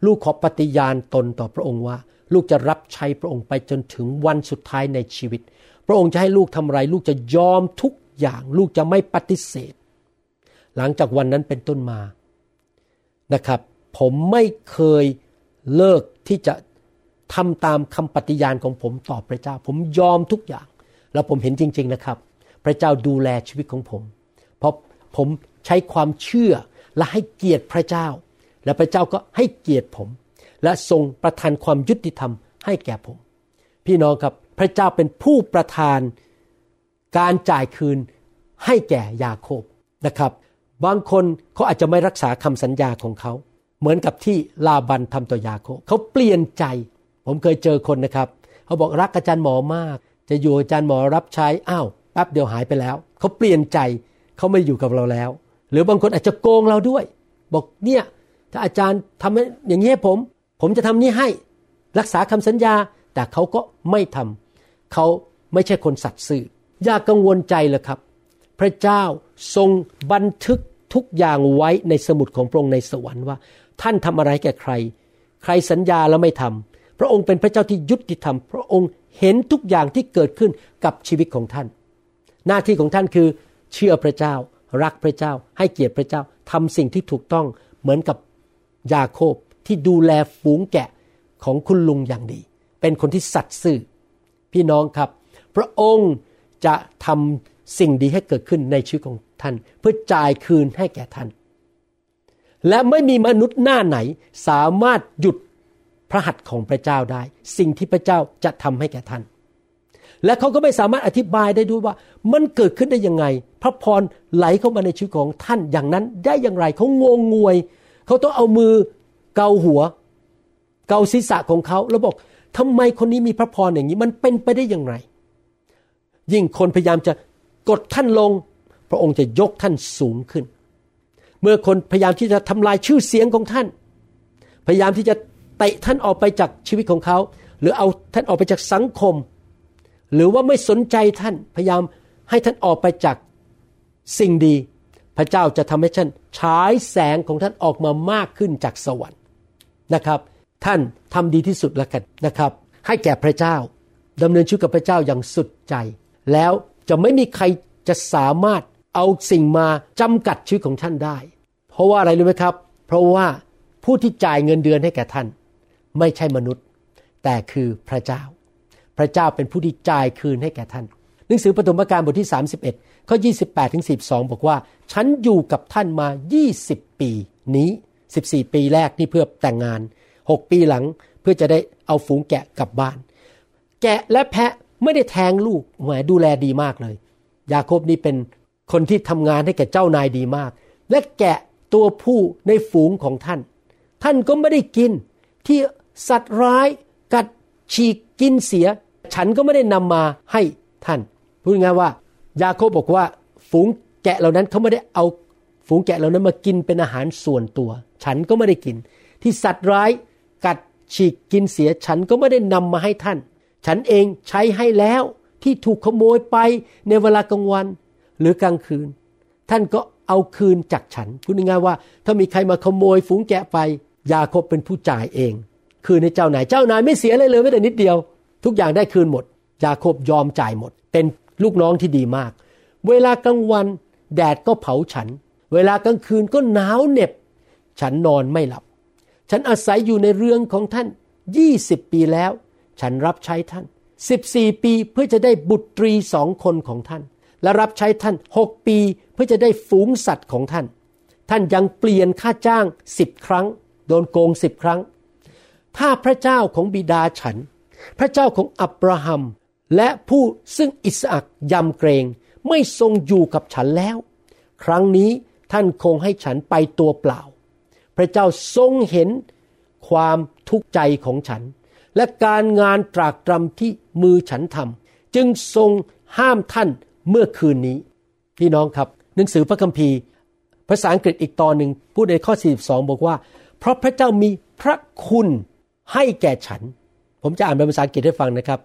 ลูกขอปฏิญาณตนต่อพระองค์ว่า ลูกจะรับใช้พระองค์ไปจนถึงวันสุดท้ายในชีวิต พระองค์จะให้ลูกทำอะไร ลูกจะยอมทุกอย่าง ลูกจะไม่ปฏิเสธ หลังจากวันนั้นเป็นต้นมานะครับ ผมไม่เคยเลิกที่จะทำตามคำปฏิญาณของผมต่อพระเจ้า ผมยอมทุกอย่าง แล้วผมเห็นจริง ๆนะครับ พระเจ้าดูแลชีวิตของผม เพราะผมใช้ความเชื่อและให้เกียรติพระเจ้า และพระเจ้าก็ให้เกียรติผม และทรงประทานความยุติธรรมให้แก่ผม พี่น้องครับพระเจ้าเป็นผู้ประทานการจ่ายคืนให้แก่ยาโคบนะครับ บางคนเขาอาจจะไม่รักษาคำสัญญาของเขา เหมือนกับที่ลาบันทำต่อยาโคเขาเปลี่ยนใจ ผมเคยเจอคนนะครับ เขาบอกรักอาจารย์หมอมาก จะอยู่อาจารย์หมอรับใช้อ้าวแป๊บเดียวหายไปแล้ว เขาเปลี่ยนใจเขาไม่อยู่กับเราแล้ว หรือบางคนอาจจะโกงเราด้วย บอกเนี่ยถ้าอาจารย์ทำอย่างนี้ให้ผม ผมจะทำนี้ให้รักษาคำสัญญาแต่เขาก็ไม่ทำเขาไม่ใช่คนสัตย์ซื่ออย่ากังวลใจเลยครับ พระเจ้าทรงบันทึก ทุกอย่างไว้ในสมุดของพระองค์ในสวรรค์ว่า ท่านทำอะไรแก่ใคร ใครสัญญาแล้วไม่ทำพระองค์เป็นพระเจ้าที่ยุติธรรม พระองค์เห็นทุกอย่างที่เกิดขึ้นกับชีวิตของท่าน หน้าที่ของท่านคือ เชื่อพระเจ้า รักพระเจ้า ให้เกียรติพระเจ้าทำสิ่งที่ถูกต้องเหมือนกับยาโคบที่ดูแลฝูงแกะของคุณลุงอย่างดี เป็นคนที่สัตย์ซื่อ พี่น้องครับ พระองค์จะทำสิ่งดีให้เกิดขึ้นในชีวิตของ ท่าน เพื่อจ่ายคืนให้แก่ท่าน และไม่มีมนุษย์หน้าไหนสามารถหยุดพระหัตถ์ของพระเจ้าได้ สิ่งที่พระเจ้าจะทำให้แก่ท่าน และเขาก็ไม่สามารถอธิบายได้ด้วยว่า มันเกิดขึ้นได้ยังไง พระพรไหลเข้ามาในชีวิตของท่านอย่างนั้นได้อย่างไรเขางงงวย เขาต้องเอามือเกาหัว เกาศีรษะของเขาแล้วบอกทำไมคนนี้มีพระพรอย่างนี้มันเป็นไปได้อย่างไร ยิ่งคนพยายามจะกดท่านลง พระองค์จะยกท่านสูงขึ้น เมื่อคนพยายามที่จะทำลายชื่อเสียงของท่าน พยายามที่จะเตะท่านออกไปจากชีวิตของเขา หรือเอาท่านออกไปจากสังคม หรือว่าไม่สนใจท่านพยายามให้ท่านออกไปจากสิ่งดี พระเจ้าจะทำให้ท่านฉายแสงของท่านออกมามากขึ้นจากสวรรค์นะครับ ท่านทำดีที่สุดแล้วกันนะครับ ให้แก่พระเจ้าดำเนินชีวิตกับพระเจ้าอย่างสุดใจ แล้วจะไม่มีใครจะสามารถ เอาสิ่งมาจำกัดชีวิตของท่านได้ เพราะว่าอะไรรู้ไหมครับ เพราะว่าผู้ที่จ่ายเงินเดือนให้แก่ท่าน ไม่ใช่มนุษย์ แต่คือพระเจ้า พระเจ้าเป็นผู้ที่จ่ายคืนให้แก่ท่าน หนังสือปฐมกาลบทที่ 31ข้อ28ถึง42บอกว่า ฉันอยู่กับท่านมา 20 ปีนี้ 14 ปีแรกนี่เพื่อแต่งงาน 6 ปีหลังเพื่อจะได้เอาฝูงแกะกลับบ้าน แกะและแพะไม่ได้แทงลูกแหมดูแลดีมากเลย ยาโคบนี่เป็น คนที่ทำงานให้แก่เจ้านายดีมาก และแกะตัวผู้ในฝูงของท่าน ท่านก็ไม่ได้กินที่สัตว์ร้ายกัดฉีกกินเสีย ฉันก็ไม่ได้นำมาให้ท่านพูดง่ายว่า ยาโคบบอกว่า ฝูงแกะเหล่านั้นเขาไม่ได้เอาฝูงแกะเหล่านั้นมากินเป็นอาหารส่วนตัว ฉันก็ไม่ได้กิน ที่สัตว์ร้ายกัดฉีกกินเสีย ฉันก็ไม่ได้นำมาให้ท่าน ฉันเองใช้ให้แล้วที่ถูกขโมยไปในเวลากลางวัน หรือกลางคืน ท่านก็เอาคืนจากฉันพูดง่ายๆว่า ถ้ามีใครมาขโมยฝูงแกะไป ยาคบเป็นผู้จ่ายเอง คืนให้เจ้านายเจ้านายไม่เสียอะไรเลยแม้แต่นิดเดียว ทุกอย่างได้คืนหมด ยาคบยอมจ่ายหมด เป็นลูกน้องที่ดีมาก เวลากลางวัน แดดก็เผาฉัน เวลากลางคืนก็หนาวเหน็บ ฉันนอนไม่หลับ ฉันอาศัยอยู่ในเรืองของท่านยี่สิบปีแล้ว ฉันรับใช้ท่านสิบสี่ปีเพื่อจะได้บุตรีสองคนของท่าน และรับใช้ท่านหกปีเพื่อจะได้ฝูงสัตว์ของท่าน ท่านยังเปลี่ยนค่าจ้างสิบครั้ง โดนโกงสิบครั้ง ถ้าพระเจ้าของบิดาฉัน พระเจ้าของอับราฮัม และผู้ซึ่งอิสอักยำเกรงไม่ทรงอยู่กับฉันแล้ว ครั้งนี้ท่านคงให้ฉันไปตัวเปล่า พระเจ้าทรงเห็นความทุกข์ใจของฉัน และการงานตรากตรำที่มือฉันทำจึงทรงห้ามท่าน เมื่อคืนนี้ พี่น้องครับ หนังสือพระคัมภีร์ ภาษาอังกฤษอีกตอนหนึ่งพูดในข้อ 42 บอกว่า เพราะพระเจ้ามีพระคุณให้แก่ฉัน ผมจะอ่านเป็นภาษาอังกฤษให้ฟังนะครับ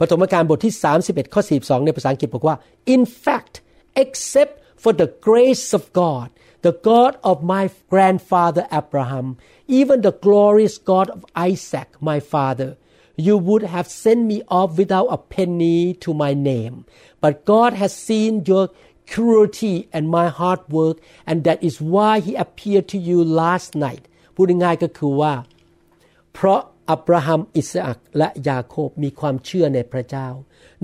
ปฐมกาลบทที่ 31 ข้อ 42 ในภาษาอังกฤษบอกว่า in fact except for the grace of God the God of my grandfather Abraham even the glorious God of Isaac my father you would have sent me off without a penny to my name but God has seen your cruelty and my hard work and that is why he appeared to you last night พูดง่ายๆก็คือว่า เพราะอับราฮัมอิสอักและยาโคบมีความเชื่อในพระเจ้า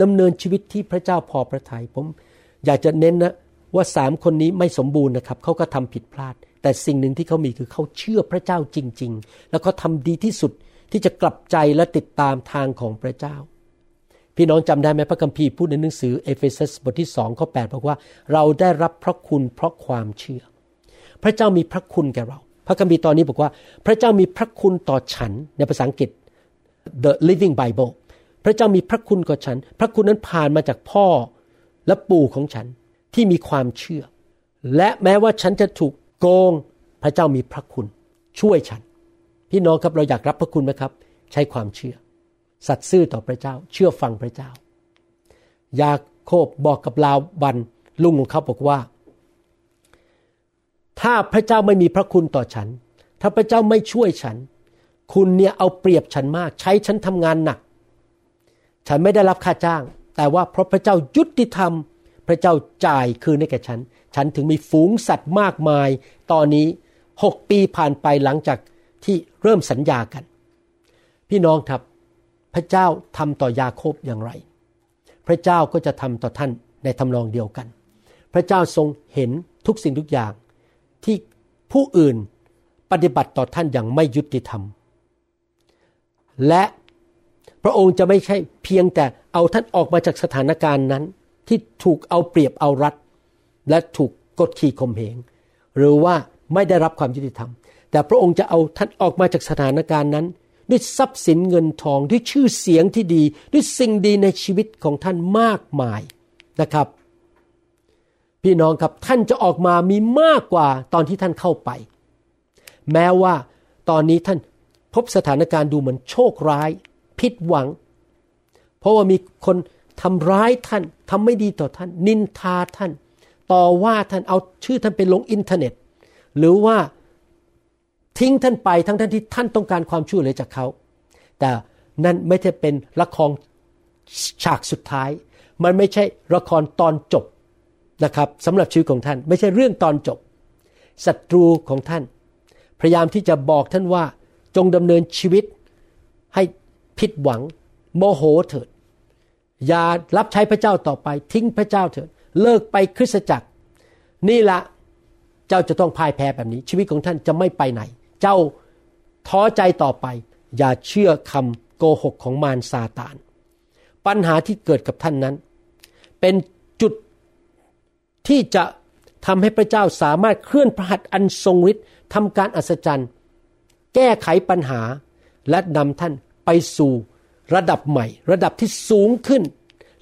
ดำเนินชีวิตที่พระเจ้าพอพระทยัยผม อยากจะเน้นนะว่าสามคนนี้ไม่สมบูรณ์นะครับเขาก็ทำผิดพลาด แต่สิ่งหนึ่งที่เขามีคือเขาเชื่อพระเจ้าจริง ๆ แล้วเขาทาดีที่สุดที่จะกลับใจและติดตามทางของพระเจ้า พี่น้องจำได้ไหมพระคัมภีร์พูดในหนังสือเอเฟซัสบทที่สองข้อแปดบอกว่า เราได้รับพระคุณเพราะความเชื่อ พระเจ้ามีพระคุณแก่เรา พระคัมภีร์ตอนนี้บอกว่า พระเจ้ามีพระคุณต่อฉันในภาษาอังกฤษ The Living Bible พระเจ้ามีพระคุณกับฉัน พระคุณนั้นผ่านมาจากพ่อและปู่ของฉันที่มีความเชื่อ และแม้ว่าฉันจะถูกโกง พระเจ้ามีพระคุณ ช่วยฉัน พี่น้องครับเราอยากรับพระคุณไหมครับ ใช้ความเชื่อ สัตย์ซื่อต่อพระเจ้า เชื่อฟังพระเจ้า ยาโคบบอกกับลาบันลุงของเขาบอกว่า ถ้าพระเจ้าไม่มีพระคุณต่อฉัน ถ้าพระเจ้าไม่ช่วยฉัน คุณเนี่ยเอาเปรียบฉันมาก ใช้ฉันทำงานหนัก ฉันไม่ได้รับค่าจ้าง แต่ว่าเพราะพระเจ้ายุติธรรม พระเจ้าจ่ายคืนให้แก่ฉัน ฉันถึงมีฝูงสัตว์มากมาย ตอนนี้หกปีผ่านไปหลังจากที่เริ่มสัญญากัน พี่น้องครับ พระเจ้าทำต่อยาโคบอย่างไร พระเจ้าก็จะทำต่อท่านในทำนองเดียวกัน พระเจ้าทรงเห็นทุกสิ่งทุกอย่างที่ผู้อื่นปฏิบัติต่อท่านอย่างไม่ยุติธรรม และพระองค์จะไม่ใช่เพียงแต่เอาท่านออกมาจากสถานการณ์นั้น ที่ถูกเอาเปรียบเอารัด และถูกกดขี่ข่มเหง หรือว่าไม่ได้รับความยุติธรรม แต่พระองค์จะเอาท่านออกมาจากสถานการณ์นั้น ด้วยทรัพย์สินเงินทองด้วยชื่อเสียงที่ดี ด้วยสิ่งดีในชีวิตของท่านมากมายนะครับ พี่น้องครับท่านจะออกมามีมากกว่าตอนที่ท่านเข้าไป แม้ว่าตอนนี้ท่านพบสถานการณ์ดูเหมือนโชคร้าย ผิดหวัง เพราะว่ามีคนทำร้ายท่านทำไม่ดีต่อท่าน นินทาท่าน ต่อว่าท่านเอาชื่อท่านไปลงอินเทอร์เน็ต หรือว่า ทิ้งท่านไปทั้งท่านที่ท่านต้องการความช่วยเหลือจากเขา แต่นั่นไม่ใช่เป็นละครฉากสุดท้าย มันไม่ใช่ละครตอนจบนะครับสำหรับชีวิตของท่าน ไม่ใช่เรื่องตอนจบศัตรูของท่าน พยายามที่จะบอกท่านว่าจงดำเนินชีวิตให้ผิดหวัง โมโหเถิด อย่ารับใช้พระเจ้าต่อไป ทิ้งพระเจ้าเถิด เลิกไปคริสตจักร นี่ละเจ้าจะต้องพ่ายแพ้แบบนี้ ชีวิตของท่านจะไม่ไปไหน เจ้าท้อใจต่อไป อย่าเชื่อคำโกหกของมารซาตาน ปัญหาที่เกิดกับท่านนั้น เป็นจุดที่จะทำให้พระเจ้าสามารถเคลื่อนพระหัตถ์อันทรงฤทธิ์ทำการอัศจรรย์ แก้ไขปัญหาและนำท่านไปสู่ระดับใหม่ ระดับที่สูงขึ้น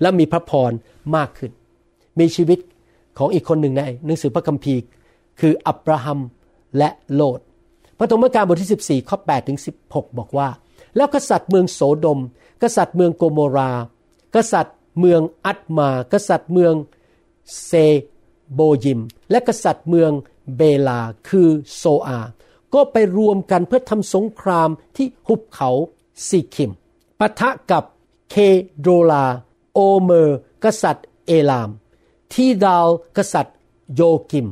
และมีพระพรมากขึ้น มีชีวิตของอีกคนหนึ่งในหนังสือพระคัมภีร์ คืออับราฮัมและโลด พระธรรมการบทที่ 14 ข้อ 8 ถึง 16 บอกว่า แล้วกษัตริย์เมืองโสดม กษัตริย์เมืองโกโมรา กษัตริย์เมืองอัตมา กษัตริย์เมืองเซโบยิม และกษัตริย์เมืองเบลา คือโซอา ก็ไปรวมกันเพื่อทำสงครามที่หุบเขาซีคิมปะทะกับเคโดลา โอเมอร์ กษัตริย์เอลาม ทีดาล กษัตริย์โยกิม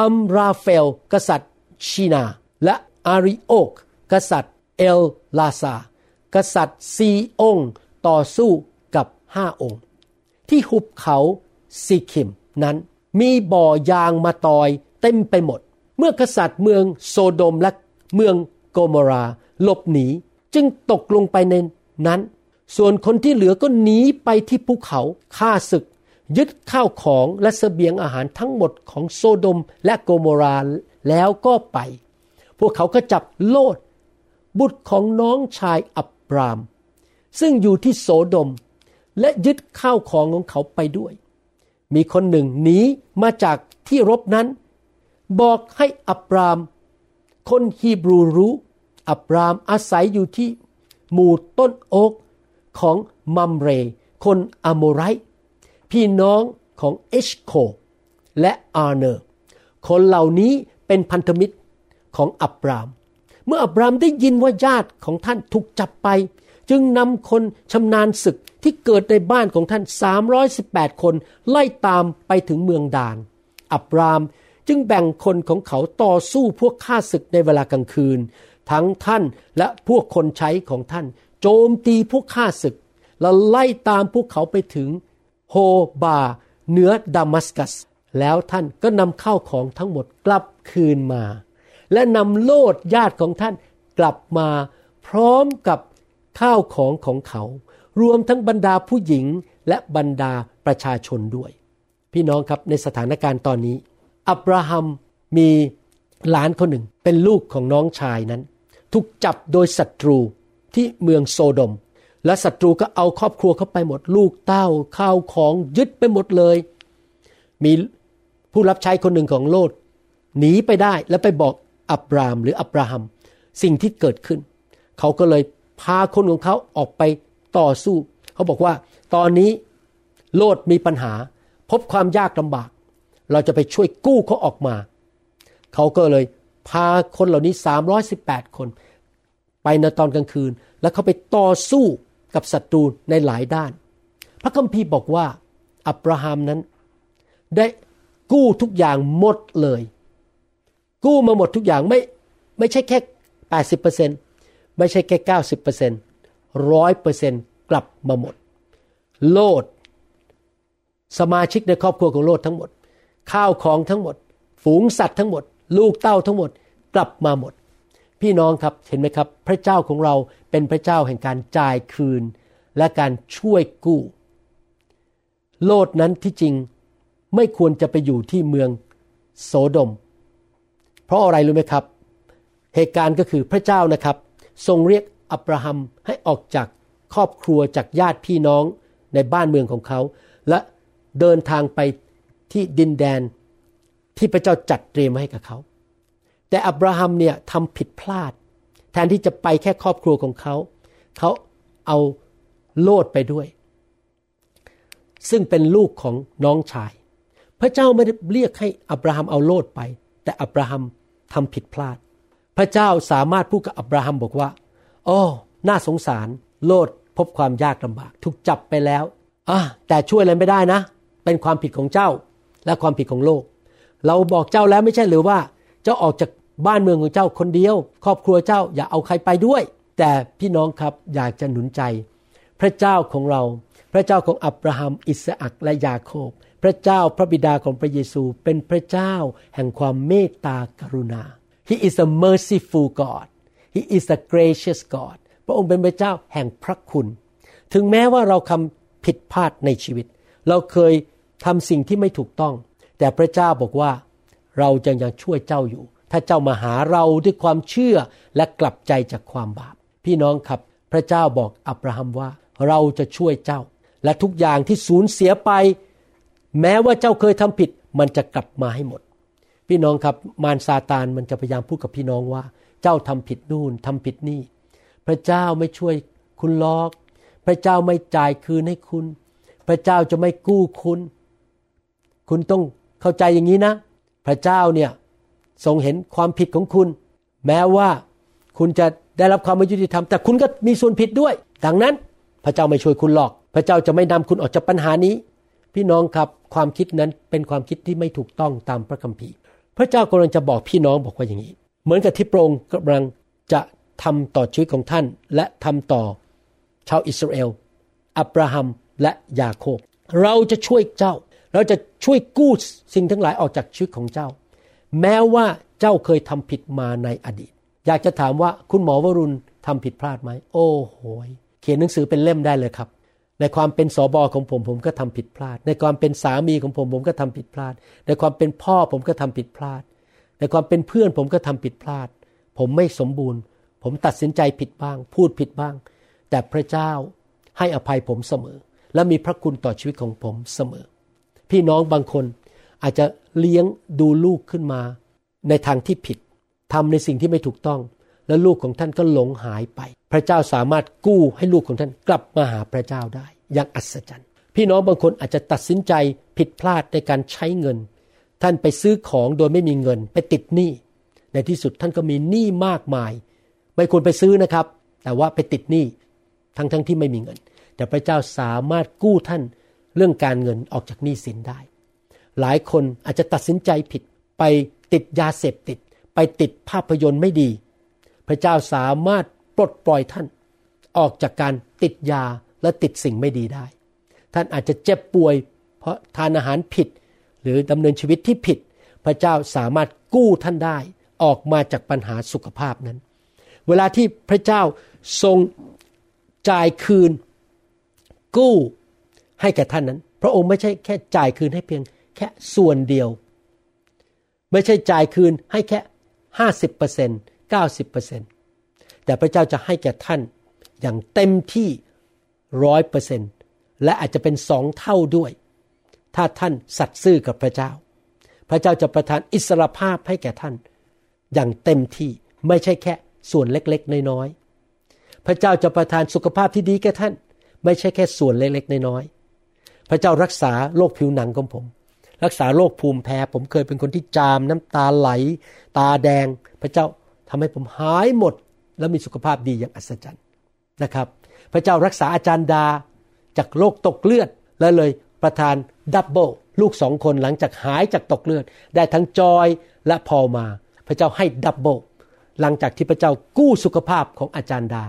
อัมราเฟล กษัตริย์ชีนา และอาริโอกกษัตริย์เอลลาซากษัตริย์ซีองต่อสู้กับห้าองค์ ที่หุบเขาซีคิมนั้นมีบ่อยางมาตอยเต็มไปหมด เมื่อกษัตริย์เมืองโซโดมและเมืองโกโมราหลบหนีจึงตกลงไปในนั้น ส่วนคนที่เหลือก็หนีไปที่ภูเขาฆ่าศึก ยึดข้าวของและสเสบียงอาหารทั้งหมดของโซโดมและโกโมราแล้วก็ไป พวกเขาก็จับโลด บุตรของน้องชายอับราม ซึ่งอยู่ที่โสดม และยึดข้าวของของเขาไปด้วย มีคนหนึ่งหนีมาจากที่รบนั้น บอกให้อับราม คนฮีบรูรู้ อับรามอาศัยอยู่ที่หมู่ต้นโอกของมัมเร คนอโมไรพี่น้องของเอชโคและอาร์เนอร์ คนเหล่านี้เป็นพันธมิตร ของอับราม เมื่ออับรามได้ยินว่าญาติของท่านถูกจับไป จึงนำคนชำนาญศึกที่เกิดในบ้านของท่าน 318 คนไล่ตามไปถึงเมืองดาน อับรามจึงแบ่งคนของเขาต่อสู้พวกข้าศึกในเวลากลางคืน ทั้งท่านและพวกคนใช้ของท่าน โจมตีพวกข้าศึก และไล่ตามพวกเขาไปถึงโฮบาเหนือดามัสกัส แล้วท่านก็นำข้าวของทั้งหมดกลับคืนมา และนำโลดญาติของท่านกลับมาพร้อมกับข้าวของของเขา รวมทั้งบรรดาผู้หญิงและบรรดาประชาชนด้วย พี่น้องครับในสถานการณ์ตอนนี้ อับราฮัมมีหลานคนหนึ่งเป็นลูกของน้องชายนั้น ถูกจับโดยศัตรูที่เมืองโซโดม และศัตรูก็เอาครอบครัวเข้าไปหมดลูกเต้าข้าวของยึดไปหมดเลย มีผู้รับใช้คนหนึ่งของโลดหนีไปได้แล้วไปบอก อับรามหรืออับราฮัม สิ่งที่เกิดขึ้น เขาก็เลยพาคนของเขาออกไปต่อสู้ เขาบอกว่าตอนนี้โลดมีปัญหา พบความยากลำบาก เราจะไปช่วยกู้เขาออกมา เขาก็เลยพาคนเหล่านี้ 318 คน ไปในตอนกลางคืน แล้วเขาไปต่อสู้กับศัตรูในหลายด้าน พระคัมภีร์บอกว่าอับราฮัมนั้น ได้กู้ทุกอย่างหมดเลย กู้มาหมดทุกอย่างไม่ไม่ใช่แค่ 80%ไม่ใช่แค่ 90%ร้อยเปอร์เซ็นกลับมาหมด โลด สมาชิกในครอบครัวของโลดทั้งหมด ข้าวของทั้งหมด ฝูงสัตว์ทั้งหมด ลูกเต้าทั้งหมดกลับมาหมด พี่น้องครับเห็นไหมครับ พระเจ้าของเราเป็นพระเจ้าแห่งการจ่ายคืน และการช่วยกู้ โลดนั้นที่จริงไม่ควรจะไปอยู่ที่เมืองโสดม เพราะอะไรรู้ไหมครับ เหตุการณ์ก็คือพระเจ้านะครับ ทรงเรียกอับราฮัมให้ออกจากครอบครัวจากญาติพี่น้องในบ้านเมืองของเขา และเดินทางไปที่ดินแดนที่พระเจ้าจัดเตรียมให้กับเขา แต่อับราฮัมเนี่ยทำผิดพลาด แทนที่จะไปแค่ครอบครัวของเขา เขาเอาโลดไปด้วย ซึ่งเป็นลูกของน้องชาย พระเจ้าไม่ได้เรียกให้อับราฮัมเอาโลดไป แต่อับราฮัมทำผิดพลาด พระเจ้าสามารถพูดกับอับราฮัมบอกว่าอ๋อน่าสงสาร โลดพบความยากลำบาก ถูกจับไปแล้วอะแต่ช่วยอะไรไม่ได้นะ เป็นความผิดของเจ้าและความผิดของโลก เราบอกเจ้าแล้วไม่ใช่หรือว่า เจ้าออกจากบ้านเมืองของเจ้าคนเดียว ครอบครัวเจ้าอย่าเอาใครไปด้วย แต่พี่น้องครับอยากจะหนุนใจ พระเจ้าของเรา พระเจ้าของอับราฮัม อิสอักและยาโคบ พระเจ้าพระบิดาของพระเยซูเป็นพระเจ้าแห่งความเมตตากรุณา He is a merciful God He is a gracious God พระองค์เป็นพระเจ้าแห่งพระคุณ ถึงแม้ว่าเราทำผิดพลาดในชีวิต เราเคยทำสิ่งที่ไม่ถูกต้อง แต่พระเจ้าบอกว่าเราจะยังช่วยเจ้าอยู่ ถ้าเจ้ามาหาเราด้วยความเชื่อและกลับใจจากความบาป พี่น้องครับ พระเจ้าบอกอับราฮัมว่า เราจะช่วยเจ้า และทุกอย่างที่สูญเสียไป แม้ว่าเจ้าเคยทำผิดมันจะกลับมาให้หมด พี่น้องครับมารซาตานมันจะพยายามพูดกับพี่น้องว่า เจ้าทำผิดนู่นทำผิดนี่ พระเจ้าไม่ช่วยคุณลอก พระเจ้าไม่จ่ายคืนให้คุณ พระเจ้าจะไม่กู้คุณ คุณต้องเข้าใจอย่างนี้นะ พระเจ้าเนี่ยทรงเห็นความผิดของคุณ แม้ว่าคุณจะได้รับความไม่ยุติธรรมแต่คุณก็มีส่วนผิดด้วย ดังนั้นพระเจ้าไม่ช่วยคุณหรอก พระเจ้าจะไม่นำคุณออกจากปัญหานี้ พี่น้องครับความคิดนั้นเป็นความคิดที่ไม่ถูกต้องตามพระคัมภีร์ พระเจ้ากำลังจะบอกพี่น้องบอกว่าอย่างนี้ เหมือนกับที่พระองค์กำลังจะทำต่อชีวิตของท่าน และทำต่อชาวอิสราเอลอับราฮัมและยาโคบ เราจะช่วยเจ้า เราจะช่วยกู้สิ่งทั้งหลายออกจากชีวิตของเจ้า แม้ว่าเจ้าเคยทำผิดมาในอดีต อยากจะถามว่าคุณหมอวรุณทำผิดพลาดไหม โอ้โหเขียนหนังสือเป็นเล่มได้เลยครับ ในความเป็นสอบอของผมผมก็ทำผิดพลาด ในความเป็นสามีของผมผมก็ทำผิดพลาด ในความเป็นพ่อผมก็ทำผิดพลาด ในความเป็นเพื่อนผมก็ทำผิดพลาด ผมไม่สมบูรณ์ ผมตัดสินใจผิดบ้าง พูดผิดบ้าง แต่พระเจ้าให้อภัยผมเสมอ และมีพระคุณต่อชีวิตของผมเสมอ พี่น้องบางคนอาจจะเลี้ยงดูลูกขึ้นมา ในทางที่ผิดทำในสิ่งที่ไม่ถูกต้อง แล้วลูกของท่านก็หลงหายไป พระเจ้าสามารถกู้ให้ลูกของท่านกลับมาหาพระเจ้าได้ อย่างอัศจรรย์ พี่น้องบางคนอาจจะตัดสินใจผิดพลาดในการใช้เงิน ท่านไปซื้อของโดยไม่มีเงิน ไปติดหนี้ในที่สุดท่านก็มีหนี้มากมาย ไม่ควรไปซื้อนะครับ แต่ว่าไปติดหนี้ทั้งทั้งที่ไม่มีเงิน แต่พระเจ้าสามารถกู้ท่านเรื่องการเงินออกจากหนี้สินได้ หลายคนอาจจะตัดสินใจผิดไปติดยาเสพติด ไปติดภาพยนตร์ไม่ดี พระเจ้าสามารถปลดปล่อยท่าน ออกจากการติดยา และติดสิ่งไม่ดีได้ ท่านอาจจะเจ็บป่วย เพราะทานอาหารผิด หรือดำเนินชีวิตที่ผิด พระเจ้าสามารถกู้ท่านได้ออกมาจากปัญหาสุขภาพนั้น เวลาที่พระเจ้าทรงจ่ายคืน กู้ให้แก่ท่านนั้น พระองค์ไม่ใช่แค่จ่ายคืนให้เพียงแค่ส่วนเดียว ไม่ใช่จ่ายคืนให้แค่ห้าสิบเปอร์เซ็นต์เก้าสิบเปอร์เซ็นต์แต่พระเจ้าจะให้แก่ท่านอย่างเต็มที่ ร้อยเปอร์เซ็นต์และอาจจะเป็นสองเท่าด้วย ถ้าท่านสัตย์ซื่อกับพระเจ้า พระเจ้าจะประทานอิสรภาพให้แก่ท่าน อย่างเต็มที่ไม่ใช่แค่ส่วนเล็กๆ น้อยๆ พระเจ้าจะประทานสุขภาพที่ดีแก่ท่าน ไม่ใช่แค่ส่วนเล็กๆ น้อยๆ พระเจ้ารักษาโรคผิวหนังของผม รักษาโรคภูมิแพ้ ผมเคยเป็นคนที่จามน้ำตาไหล ตาแดง พระเจ้าทำให้ผมหายหมด และมีสุขภาพดีอย่างอัศจรรย์นะครับ พระเจ้ารักษาอาจารย์ดา จากโรคตกเลือด และเลยประทาน double ลูกสองคนหลังจากหายจากตกเลือด ได้ทั้งจอยและพอมา พระเจ้าให้ double หลังจากที่พระเจ้ากู้สุขภาพของอาจารย์ดา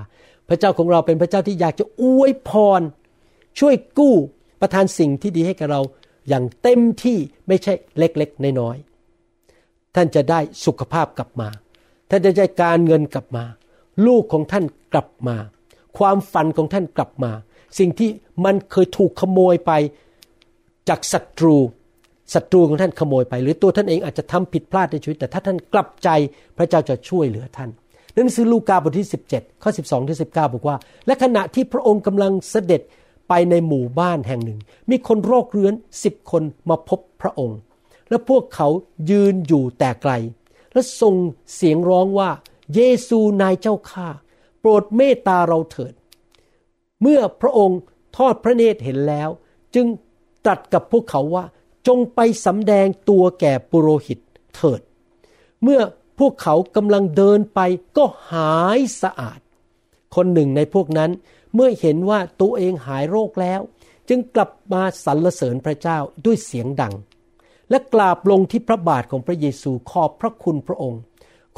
พระเจ้าของเราเป็นพระเจ้าที่อยากจะอวยพร ช่วยกู้ประทานสิ่งที่ดีให้กับเราอย่างเต็มที่ไม่ใช่เล็กๆน้อยๆท่านจะได้สุขภาพกลับมา ท่านจะได้การเงินกลับมา ลูกของท่านกลับมา ความฝันของท่านกลับมา สิ่งที่มันเคยถูกขโมยไปจากศัตรูศัตรูของท่านขโมยไป หรือตัวท่านเองอาจจะทำผิดพลาดในชีวิต แต่ถ้าท่านกลับใจพระเจ้าจะช่วยเหลือท่านหนังสือลูกาบทที่ 17 ข้อ 12 ถึง 19 บอกว่า และขณะที่พระองค์กำลังเสด็จไปในหมู่บ้านแห่งหนึ่ง มีคนโรคเรื้อนสิบคนมาพบพระองค์ และพวกเขายืนอยู่แต่ไกล และส่งเสียงร้องว่า เยซูนายเจ้าข้า ปรดเมตตาเราเถิด เมื่อพระองค์ทอดพระเนตรเห็นแล้ว จึงตรัสกับพวกเขาว่าจงไปสำแดงตัวแก่ปุโรหิตเถิด เมื่อพวกเขากำลังเดินไปก็หายสะอาด คนหนึ่งในพวกนั้นเมื่อเห็นว่าตัวเองหายโรคแล้ว จึงกลับมาสรรเสริญพระเจ้าด้วยเสียงดัง และกราบลงที่พระบาทของพระเยซูขอบพระคุณพระองค์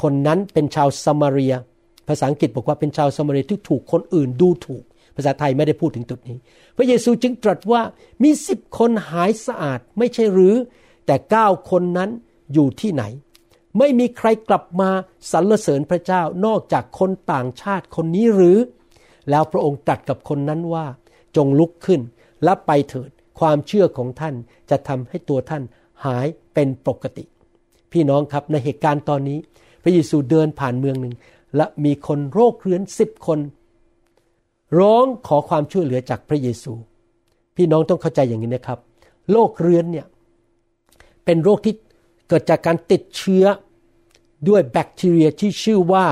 คนนั้นเป็นชาวสมาเรีย ภาษาอังกฤษบอกว่าเป็นชาวสมาเรีที่ถูกคนอื่นดูถูก ภาษาไทยไม่ได้พูดถึงจุดนี้ พระเยซูจึงตรัสว่ามีสิบคนหายสะอาดไม่ใช่หรือ แต่เก้าคนนั้นอยู่ที่ไหน ไม่มีใครกลับมาสรรเสริญพระเจ้านอกจากคนต่างชาติคนนี้หรือ แล้วพระองค์ตรัสกับคนนั้นว่า จงลุกขึ้นและไปเถิดความเชื่อของท่านจะทำให้ตัวท่านหายเป็นปกติ พี่น้องครับในเหตุการณ์ตอนนี้ พระเยซูเดินผ่านเมืองหนึ่ง และมีคนโรคเรื้อนสิบคน ร้องขอความช่วยเหลือจากพระเยซู พี่น้องต้องเข้าใจอย่างนี้นะครับ โรคเรื้อนเนี่ยเป็นโรคที่เกิดจากการติดเชื้อด้วยแบคทีเรียที่ชื่อว่า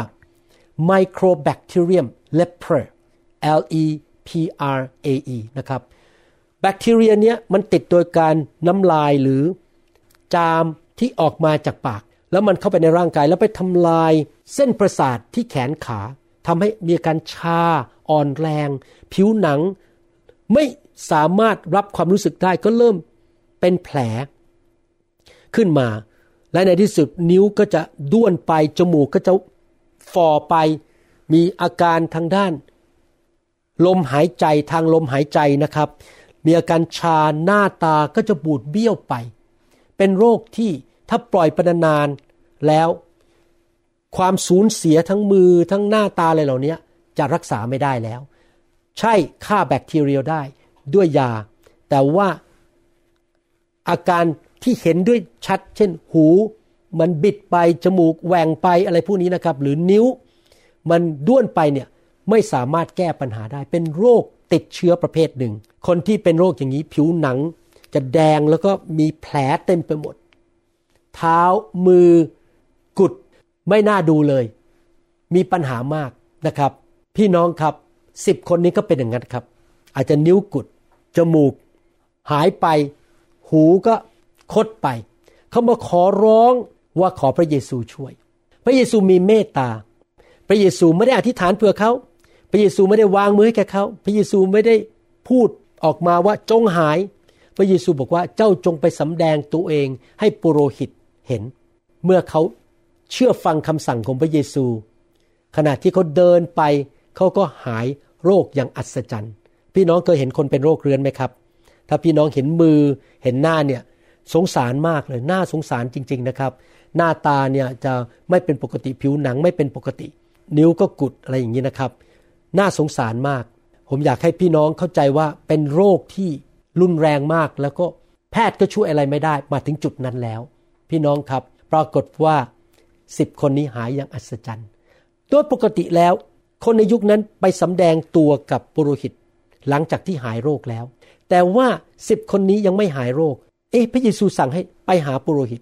Microbacterium leprae L E P R A E นะครับแบคทีเรียเนี้ยมันติดโดยการน้ำลายหรือจามที่ออกมาจากปาก แล้วมันเข้าไปในร่างกายแล้วไปทำลายเส้นประสาทที่แขนขาทำให้มีอาการชาอ่อนแรง ผิวหนัง ไม่สามารถรับความรู้สึกได้ก็เริ่มเป็นแผล ขึ้นมา และในที่สุดนิ้วก็จะด้วนไปจมูกก็จะฝ่อไปมีอาการทางด้าน ลมหายใจทางลมหายใจนะครับ มีอาการชาหน้าตาก็จะบูดเบี้ยวไป เป็นโรคที่ถ้าปล่อยปนาน แล้วความสูญเสียทั้งมือทั้งหน้าตาอะไรเหล่านี้จะรักษาไม่ได้แล้ว ใช่ฆ่าแบคทีเรียได้ด้วยยา แต่ว่าอาการที่เห็นด้วยชัด เช่น หูมันบิดไปจมูกแหว่งไปอะไรพวกนี้นะครับ หรือนิ้วมันด้วนไปเนี่ยไม่สามารถแก้ปัญหาได้ เป็นโรคติดเชื้อประเภทหนึ่ง คนที่เป็นโรคอย่างนี้ผิวหนัง จะแดงแล้วก็มีแผลเต็มไปหมด เท้ามือ ไม่น่าดูเลย มีปัญหามากนะครับ พี่น้องครับสิบคนนี้ก็เป็นอย่างนั้นครับ อาจจะนิ้วกุด จมูก หายไป หูก็คดไป เขามาขอร้องว่าขอพระเยซูช่วย พระเยซูมีเมตตา พระเยซูไม่ได้อธิษฐานเผื่อเขา พระเยซูไม่ได้วางมือให้แกเขา พระเยซูไม่ได้พูดออกมาว่าจงหาย พระเยซูบอกว่าเจ้าจงไปสำแดงตัวเองให้ปุโรหิตเห็น เมื่อเขา เชื่อฟังคำสั่งของพระเยซู ขณะที่เขาเดินไปเขาก็หายโรคอย่างอัศจรรย์ พี่น้องเคยเห็นคนเป็นโรคเรื้อนไหมครับ ถ้าพี่น้องเห็นมือเห็นหน้าเนี่ยสงสารมากเลยหน่าสงสารจริง ๆนะครับ หน้าตาเนี่ยจะไม่เป็นปกติผิวหนังไม่เป็นปกติ นิ้วก็กุดอะไรอย่างนี้นะครับ น่าสงสารมาก ผมอยากให้พี่น้องเข้าใจว่าเป็นโรคที่รุนแรงมากแล้วก็แพทย์ก็ช่วยอะไรไม่ได้มาถึงจุดนั้นแล้ว พี่น้องครับ ปรากฏว่า สิบคนนี้หายอย่างอัศจรรย์ โดยปกติแล้ว คนในยุคนั้นไปสำแดงตัวกับปุโรหิต หลังจากที่หายโรคแล้ว แต่ว่าสิบคนนี้ยังไม่หายโรค เอ๊ะพระเยซูสั่งให้ไปหาปุโรหิต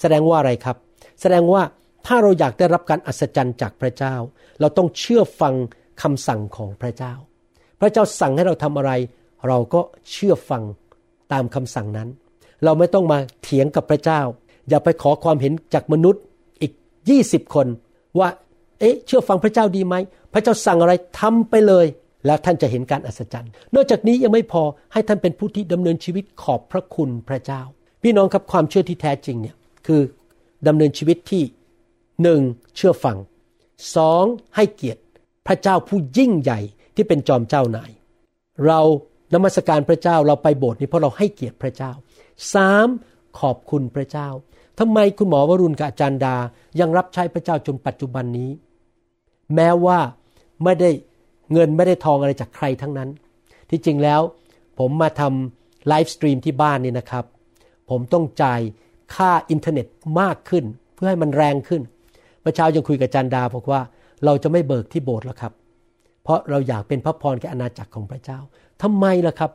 แสดงว่าอะไรครับ แสดงว่าถ้าเราอยากได้รับการอัศจรรย์จากพระเจ้า เราต้องเชื่อฟังคำสั่งของพระเจ้า พระเจ้าสั่งให้เราทำอะไร เราก็เชื่อฟังตามคำสั่งนั้น เราไม่ต้องมาเถียงกับพระเจ้า อย่าไปขอความเห็นจากมนุษย์ 20 คนว่า เอ๊ะ เชื่อฟังพระเจ้าดีไหม พระเจ้าสั่งอะไรทำไปเลย แล้วท่านจะเห็นการอัศจรรย์ นอกจากนี้ยังไม่พอให้ท่านเป็นผู้ที่ดำเนินชีวิตขอบพระคุณพระเจ้า พี่น้องครับความเชื่อที่แท้จริงเนี่ยคือดำเนินชีวิตที่หนึ่งเชื่อฟังสองให้เกียรติพระเจ้าผู้ยิ่งใหญ่ที่เป็นจอมเจ้านาย เรานมัสการพระเจ้าเราไปโบสถ์นี้เพราะเราให้เกียรติพระเจ้าสามขอบคุณพระเจ้า ทำไมคุณหมอวรุณกับอาจารย์ดายังรับใช้พระเจ้าจนปัจจุบันนี้ แม้ว่าไม่ได้เงินไม่ได้ทองอะไรจากใครทั้งนั้น ที่จริงแล้วผมมาทำ livestream ที่บ้านนี่นะครับ ผมต้องจ่ายค่าอินเทอร์เน็ตมากขึ้น เพื่อให้มันแรงขึ้นเมื่อเช้ายังคุยกับจารย์ดาบอกว่าเราจะไม่เบิกที่โบสถ์แล้วครับ เพราะเราอยากเป็นพระพรแก่อาณาจักรของพระเจ้าทำไมล่ะครับ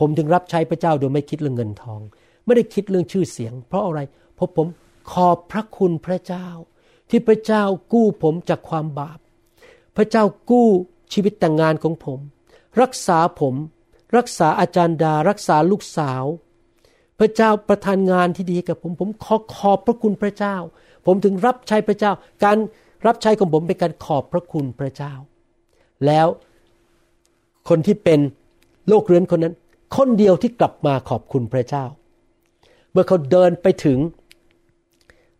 ผมถึงรับใช้พระเจ้าโดยไม่คิดเรื่องเงินทอง ไม่ได้คิดเรื่องชื่อเสียง เพราะอะไร เพราะผมขอบพระคุณพระเจ้า ที่พระเจ้ากู้ผมจากความบาป พระเจ้ากู้ชีวิตแต่งงานของผม รักษาผม รักษาอาจารย์ดา รักษาลูกสาว พระเจ้าประทานงานที่ดีกับผม ผมขอขอบพระคุณพระเจ้า ผมถึงรับใช้พระเจ้า การรับใช้ของผมเป็นการขอบพระคุณพระเจ้า แล้วคนที่เป็นโรคเรื้อนคนนั้น คนเดียวที่กลับมาขอบคุณพระเจ้า เมื่อเขาเดินไปถึง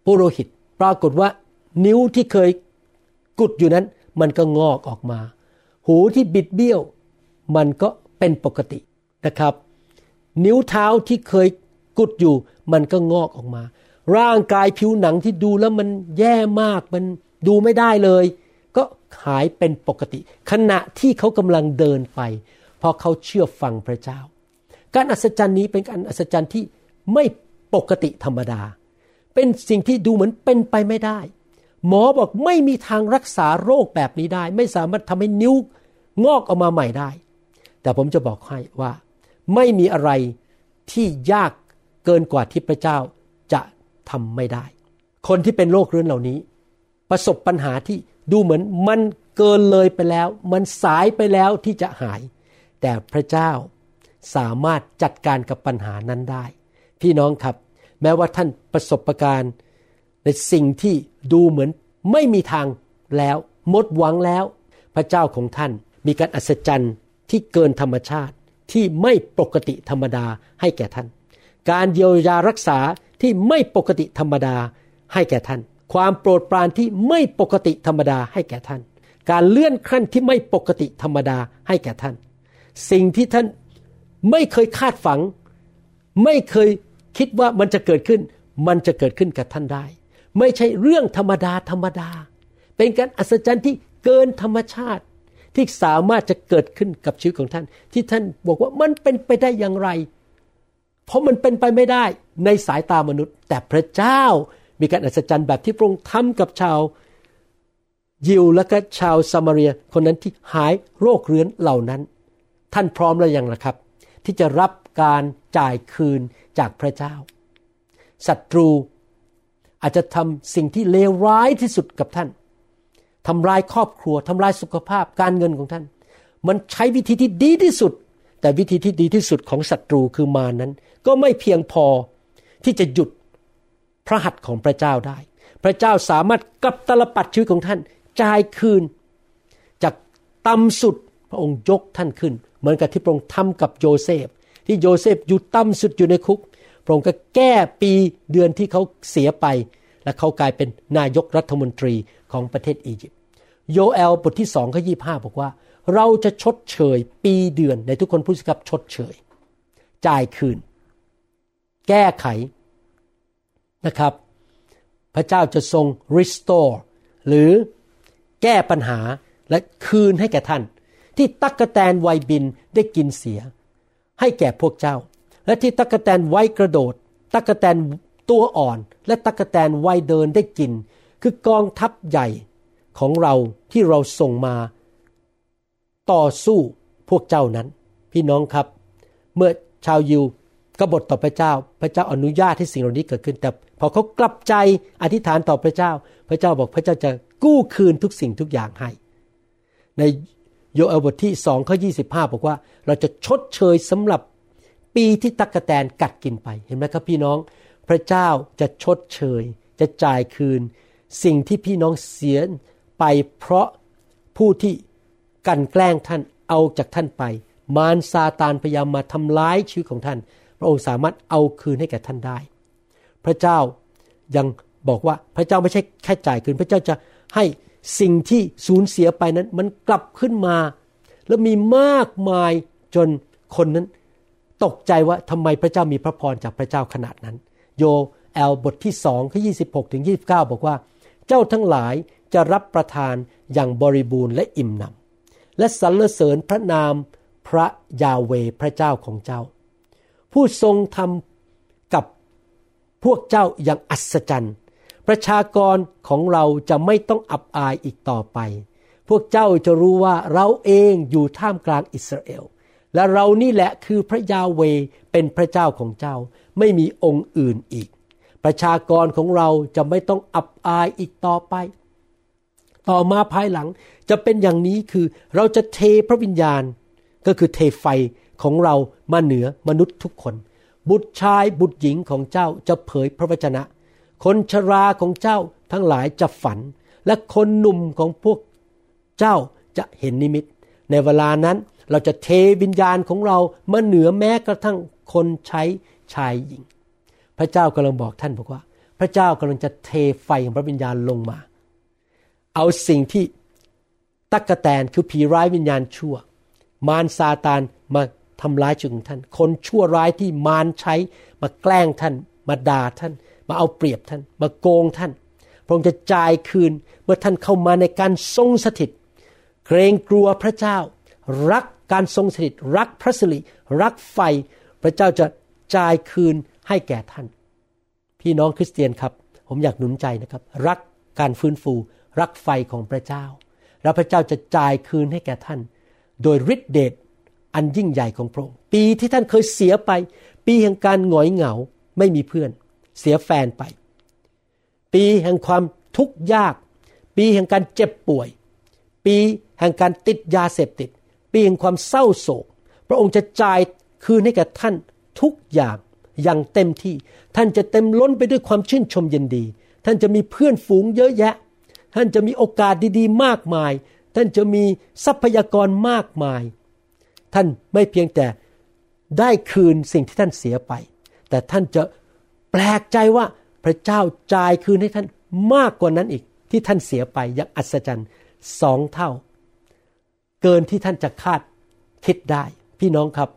ปุโรหิต ปรากฏว่านิ้วที่เคยกุดอยู่นั้น มันก็งอกออกมา หูที่บิดเบี้ยว มันก็เป็นปกตินะครับ นิ้วเท้าที่เคยกุดอยู่ มันก็งอกออกมา ร่างกายผิวหนังที่ดูแล้วมันแย่มากมันดูไม่ได้เลย ก็หายเป็นปกติ ขณะที่เขากำลังเดินไป เพราะเขาเชื่อฟังพระเจ้า การอัศจรรย์นี้เป็นการอัศจรรย์ที่ไม่ปกติธรรมดา เป็นสิ่งที่ดูเหมือนเป็นไปไม่ได้ หมอบอกไม่มีทางรักษาโรคแบบนี้ได้ ไม่สามารถทำให้นิ้วงอกออกมาใหม่ได้ แต่ผมจะบอกให้ว่า ไม่มีอะไรที่ยากเกินกว่าที่พระเจ้าจะทำไม่ได้ คนที่เป็นโรคเรื้อนเหล่านี้ ประสบปัญหาที่ดูเหมือนมันเกินเลยไปแล้ว มันสายไปแล้วที่จะหาย แต่พระเจ้าสามารถจัดการกับปัญหานั้นได้ พี่น้องครับ แม้ว่าท่านประสบะการณ์ในสิ่งที่ดูเหมือนไม่มีทางแล้วหมดหวังแล้ว พระเจ้าของท่านมีการอัศจรรย์ที่เกินธรรมชาติที่ไม่ปกติธรรมดาให้แก่ท่าน การเยียวยารักษาที่ไม่ปกติธรรมดาให้แก่ท่าน ความโปรดปรานที่ไม่ปกติธรรมดาให้แก่ท่าน การเลื่อนขั้นที่ไม่ปกติธรรมดาให้แก่ท่าน สิ่งที่ท่านไม่เคยคาดฝัง ไม่เคย คิดว่ามันจะเกิดขึ้น มันจะเกิดขึ้นกับท่านได้ ไม่ใช่เรื่องธรรมดาธรรมดา เป็นการอัศจรรย์ที่เกินธรรมชาติ ที่สามารถจะเกิดขึ้นกับชีวิตของท่าน ที่ท่านบอกว่ามันเป็นไปได้อย่างไร เพราะมันเป็นไปไม่ได้ในสายตามนุษย์ แต่พระเจ้ามีการอัศจรรย์แบบที่พระองค์ทำกับชาวยิวและก็ชาวซามารียคนนั้นที่หายโรคเรื้อนเหล่านั้น ท่านพร้อมแล้วยังล่ะครับ ที่จะรับการจ่ายคืน จากพระเจ้าศัตรูอาจจะทำสิ่งที่เลวร้ายที่สุดกับท่านทำลายครอบครัวทำลายสุขภาพการเงินของท่าน มันใช้วิธีที่ดีที่สุด แต่วิธีที่ดีที่สุดของศัตรูคือมานั้น ก็ไม่เพียงพอที่จะหยุดพระหัตถ์ของพระเจ้าได้ พระเจ้าสามารถกลับตลปัดชีวิตของท่านจ่ายคืน จากต่ำสุดพระองค์ยกท่านขึ้น เหมือนกับที่พระองค์ทำกับโยเซฟ ที่โยเซฟอยู่ต่ำสุดอยู่ในคุก พระองค์ก็แก้ปีเดือนที่เขาเสียไป และเขากลายเป็นนายกรัฐมนตรีของประเทศอียิปต์โยเอลบทที่สองข้อยี่ห้าบอกว่า เราจะชดเชยปีเดือนในทุกคนพูดสิครับชดเชย จ่ายคืน แก้ไขนะครับ พระเจ้าจะทรง restore หรือแก้ปัญหาและคืนให้แก่ท่าน ที่ตักกะแตนไวบินได้กินเสีย ให้แก่พวกเจ้า และที่ตักแตนไวกระโดด ตักแตนตัวอ่อน และตักแตนไวเดินได้กิน คือกองทัพใหญ่ของเราที่เราส่งมา ต่อสู้พวกเจ้านั้น พี่น้องครับ เมื่อชาวยิวกบฏต่อพระเจ้า พระเจ้าอนุญาตให้สิ่งเหล่านี้เกิดขึ้นแต่พอเขากลับใจอธิษฐานต่อพระเจ้า พระเจ้าบอกพระเจ้าจะกู้คืนทุกสิ่งทุกอย่างให้ ใน โยเอลบทที่สองข้อยีบอกว่า เราจะชดเชยสำหรับปีที่ตักกะแตนกัดกินไปเห็นไหมครับพี่น้อง พระเจ้าจะชดเชย จะจ่ายคืน สิ่งที่พี่น้องเสียไปเพราะผู้ที่กันแกล้งท่านเอาจากท่านไป มารซาตานพยายามมาทำร้ายชีวิตของท่าน พระองค์สามารถเอาคืนให้แก่ท่านได้ พระเจ้ายังบอกว่าพระเจ้าไม่ใช่แค่จ่ายคืน พระเจ้าจะให้ สิ่งที่สูญเสียไปนั้นมันกลับขึ้นมา แล้วมีมากมายจนคนนั้น ตกใจว่าทำไมพระเจ้ามีพระพรจากพระเจ้าขนาดนั้น โยแอลบทที่สองข้อยี่สิบหกถึงยี่บเก้าบอกว่า เจ้าทั้งหลายจะรับประทานอย่างบริบูรณ์และอิ่มหนำและสรรเสริญพระนามพระยาเวพระเจ้าของเจ้า ผู้ทรงทำกับพวกเจ้าอย่างอัศจรรย์ ประชากรของเราจะไม่ต้องอับอายอีกต่อไป พวกเจ้าจะรู้ว่าเราเองอยู่ท่ามกลางอิสราเอล และเรานี่แหละคือพระยาเวเป็นพระเจ้าของเจ้า ไม่มีองค์อื่นอีก ประชากรของเราจะไม่ต้องอับอายอีกต่อไป ต่อมาภายหลังจะเป็นอย่างนี้คือเราจะเทพระวิญญาณ ก็คือเทไฟของเรามาเหนือมนุษย์ทุกคน บุตรชายบุตรหญิงของเจ้าจะเผยพระวจนะ คนชราของเจ้าทั้งหลายจะฝัน และคนหนุ่มของพวกเจ้าจะเห็นนิมิต ในเวลานั้นเราจะเทวิญญาณของเรามาเหนือแม้กระทั่งคนใช้ชายหญิง พระเจ้ากำลังบอกท่านบอกว่า พระเจ้ากำลังจะเทไฟของพระวิญญาณลงมา เอาสิ่งที่ตักกะแตนคือผีร้ายวิญญาณชั่ว มารซาตานมาทำร้ายชีวิตของท่าน คนชั่วร้ายที่มารใช้มาแกล้งท่านมาด่าท่าน มาเอาเปรียบท่าน มาโกงท่าน พระองค์จะจ่ายคืนเมื่อท่านเข้ามาในการทรงสถิต เกรงกลัวพระเจ้า รักการทรงสถิต รักพระสิริรักไฟ พระเจ้าจะจ่ายคืนให้แก่ท่าน พี่น้องคริสเตียนครับ ผมอยากหนุนใจนะครับ รักการฟื้นฟู รักไฟของพระเจ้า แล้วพระเจ้าจะจ่ายคืนให้แก่ท่าน โดยฤทธิเดชอันยิ่งใหญ่ของพระองค์ ปีที่ท่านเคยเสียไป ปีแห่งการหงอยเหงา ไม่มีเพื่อน เสียแฟนไป ปีแห่งความทุกข์ยาก ปีแห่งการเจ็บป่วย ปีแห่งการติดยาเสพติด ปีแห่งความเศร้าโศก พระองค์จะจ่ายคืนให้แก่ท่านทุกอย่างอย่างเต็มที่ ท่านจะเต็มล้นไปด้วยความชื่นชมยินดี ท่านจะมีเพื่อนฝูงเยอะแยะ ท่านจะมีโอกาสดีๆ มากมาย ท่านจะมีทรัพยากรมากมาย ท่านไม่เพียงแต่ได้คืนสิ่งที่ท่านเสียไป แต่ท่านจะ แปลกใจว่าพระเจ้าจ่ายคืนให้ท่านมากกว่านั้นอีกที่ท่านเสียไปอย่างอัศจรรย์สองเท่า เกินที่ท่านจะคาดคิดได้ พี่น้องครับ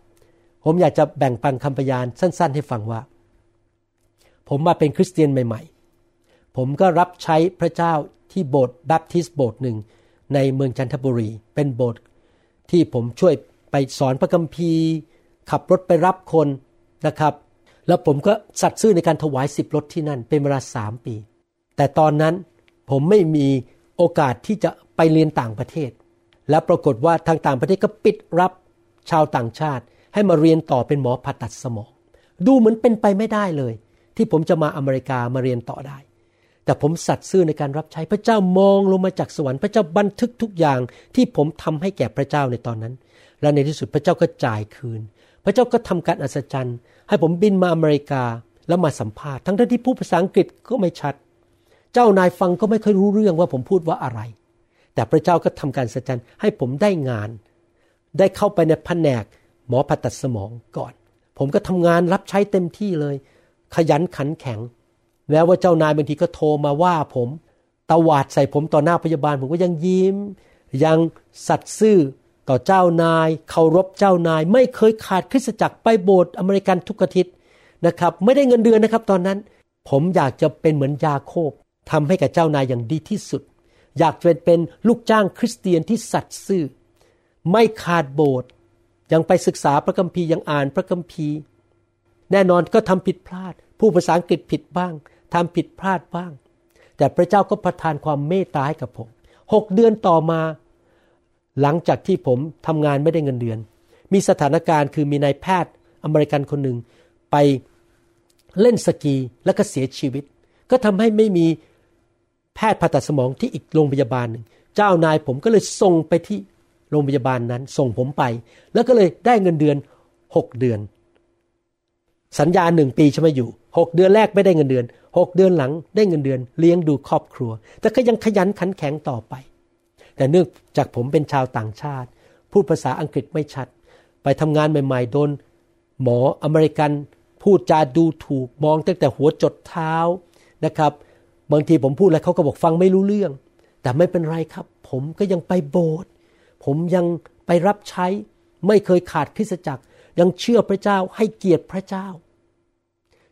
ผมอยากจะแบ่งปันคำพยานสั้น ๆ ให้ฟังว่า ผมมาเป็นคริสเตียนใหม่ ๆ ผมก็รับใช้พระเจ้าที่โบสถ์แบปทิสโบสถ์หนึ่งในเมืองจันทบุรี เป็นโบสถ์ที่ผมช่วยไปสอนพระคัมภีร์ ขับรถไปรับคนนะครับ แล้วผมก็สัตซ์ซื่อในการถวายสิบรถที่นั่นเป็นเวลาสามปี แต่ตอนนั้นผมไม่มีโอกาสที่จะไปเรียนต่างประเทศ และปรากฏว่าทางต่างประเทศก็ปิดรับชาวต่างชาติ ให้มาเรียนต่อเป็นหมอผ่าตัดสมอง ดูเหมือนเป็นไปไม่ได้เลย ที่ผมจะมาอเมริกามาเรียนต่อได้ แต่ผมสัตซ์ซื่อในการรับใช้พระเจ้ามองลงมาจากสวรรค์พระเจ้าบันทึกทุกอย่างที่ผมทำให้แก่พระเจ้าในตอนนั้น และในที่สุดพระเจ้าก็จ่ายคืน พระเจ้าก็ทำการอัศจรรย์ ให้ผมบินมาอเมริกาแล้วมาสัมภาษณ์ทั้งที่พูดภาษาอังกฤษก็ไม่ชัด เจ้านายฟังก็ไม่เคยรู้เรื่องว่าผมพูดว่าอะไร แต่พระเจ้าก็ทำการสัศจจันให้ผมได้งาน ได้เข้าไปในแผนกหมอผ่าตัดสมองก่อน ผมก็ทำงานรับใช้เต็มที่เลย ขยันขันแข็งแม้ว่าเจ้านายบางทีก็โทรมาว่าผมตวาดใส่ผมต่อหน้าพยาบาล ผมก็ยังยิ้ม ยังสัตย์ซื่อ ต่อเจ้านายเคารพเจ้านาย ไม่เคยขาดคริสตจักรไปโบสถ์อเมริกันทุกอาทิตย์นะครับ ไม่ได้เงินเดือนนะครับ ตอนนั้น ผมอยากจะเป็นเหมือนยาโคบทำให้กับเจ้านายอย่างดีที่สุด อยากจะเป็นลูกจ้างคริสเตียนที่สัตย์ซื่อ ไม่ขาดโบสถ์ยังไปศึกษาพระคัมภีร์ยังอ่านพระคัมภีร์ แน่นอนก็ทำผิดพลาด ผู้ภาษาอังกฤษผิดบ้างทำผิดพลาดบ้าง แต่พระเจ้าก็ประทานความเมตตาให้กับผมหกเดือนต่อมา หลังจากที่ผมทำงานไม่ได้เงินเดือน มีสถานการณ์คือมีนายแพทย์อเมริกันคนหนึ่งไปเล่นสกีแล้วก็เสียชีวิต ก็ทำให้ไม่มีแพทย์ผ่าตัดสมองที่อีกโรงพยาบาลหนึ่งเจ้านายผมก็เลยส่งไปที่โรงพยาบาลนั้น ส่งผมไป แล้วก็เลยได้เงินเดือนหกเดือน สัญญาหนึ่งปีใช่ไหมอยู่หกเดือนแรกไม่ได้เงินเดือนหกเดือนหลังได้เงินเดือน เลี้ยงดูครอบครัว แต่ก็ยังขยันขันแข็งต่อไป แต่เนื่องจากผมเป็นชาวต่างชาติ พูดภาษาอังกฤษไม่ชัด ไปทำงานใหม่ ๆ โดน หมออเมริกัน พูดจาดูถูกมองตั้งแต่หัวจดเท้านะครับ บางทีผมพูดแล้วเขาก็บอกฟังไม่รู้เรื่อง แต่ไม่เป็นไรครับ ผมก็ยังไปโบสถ์ผมยังไปรับใช้ ไม่เคยขาดคริสตจักร ยังเชื่อพระเจ้าให้เกียรติพระเจ้า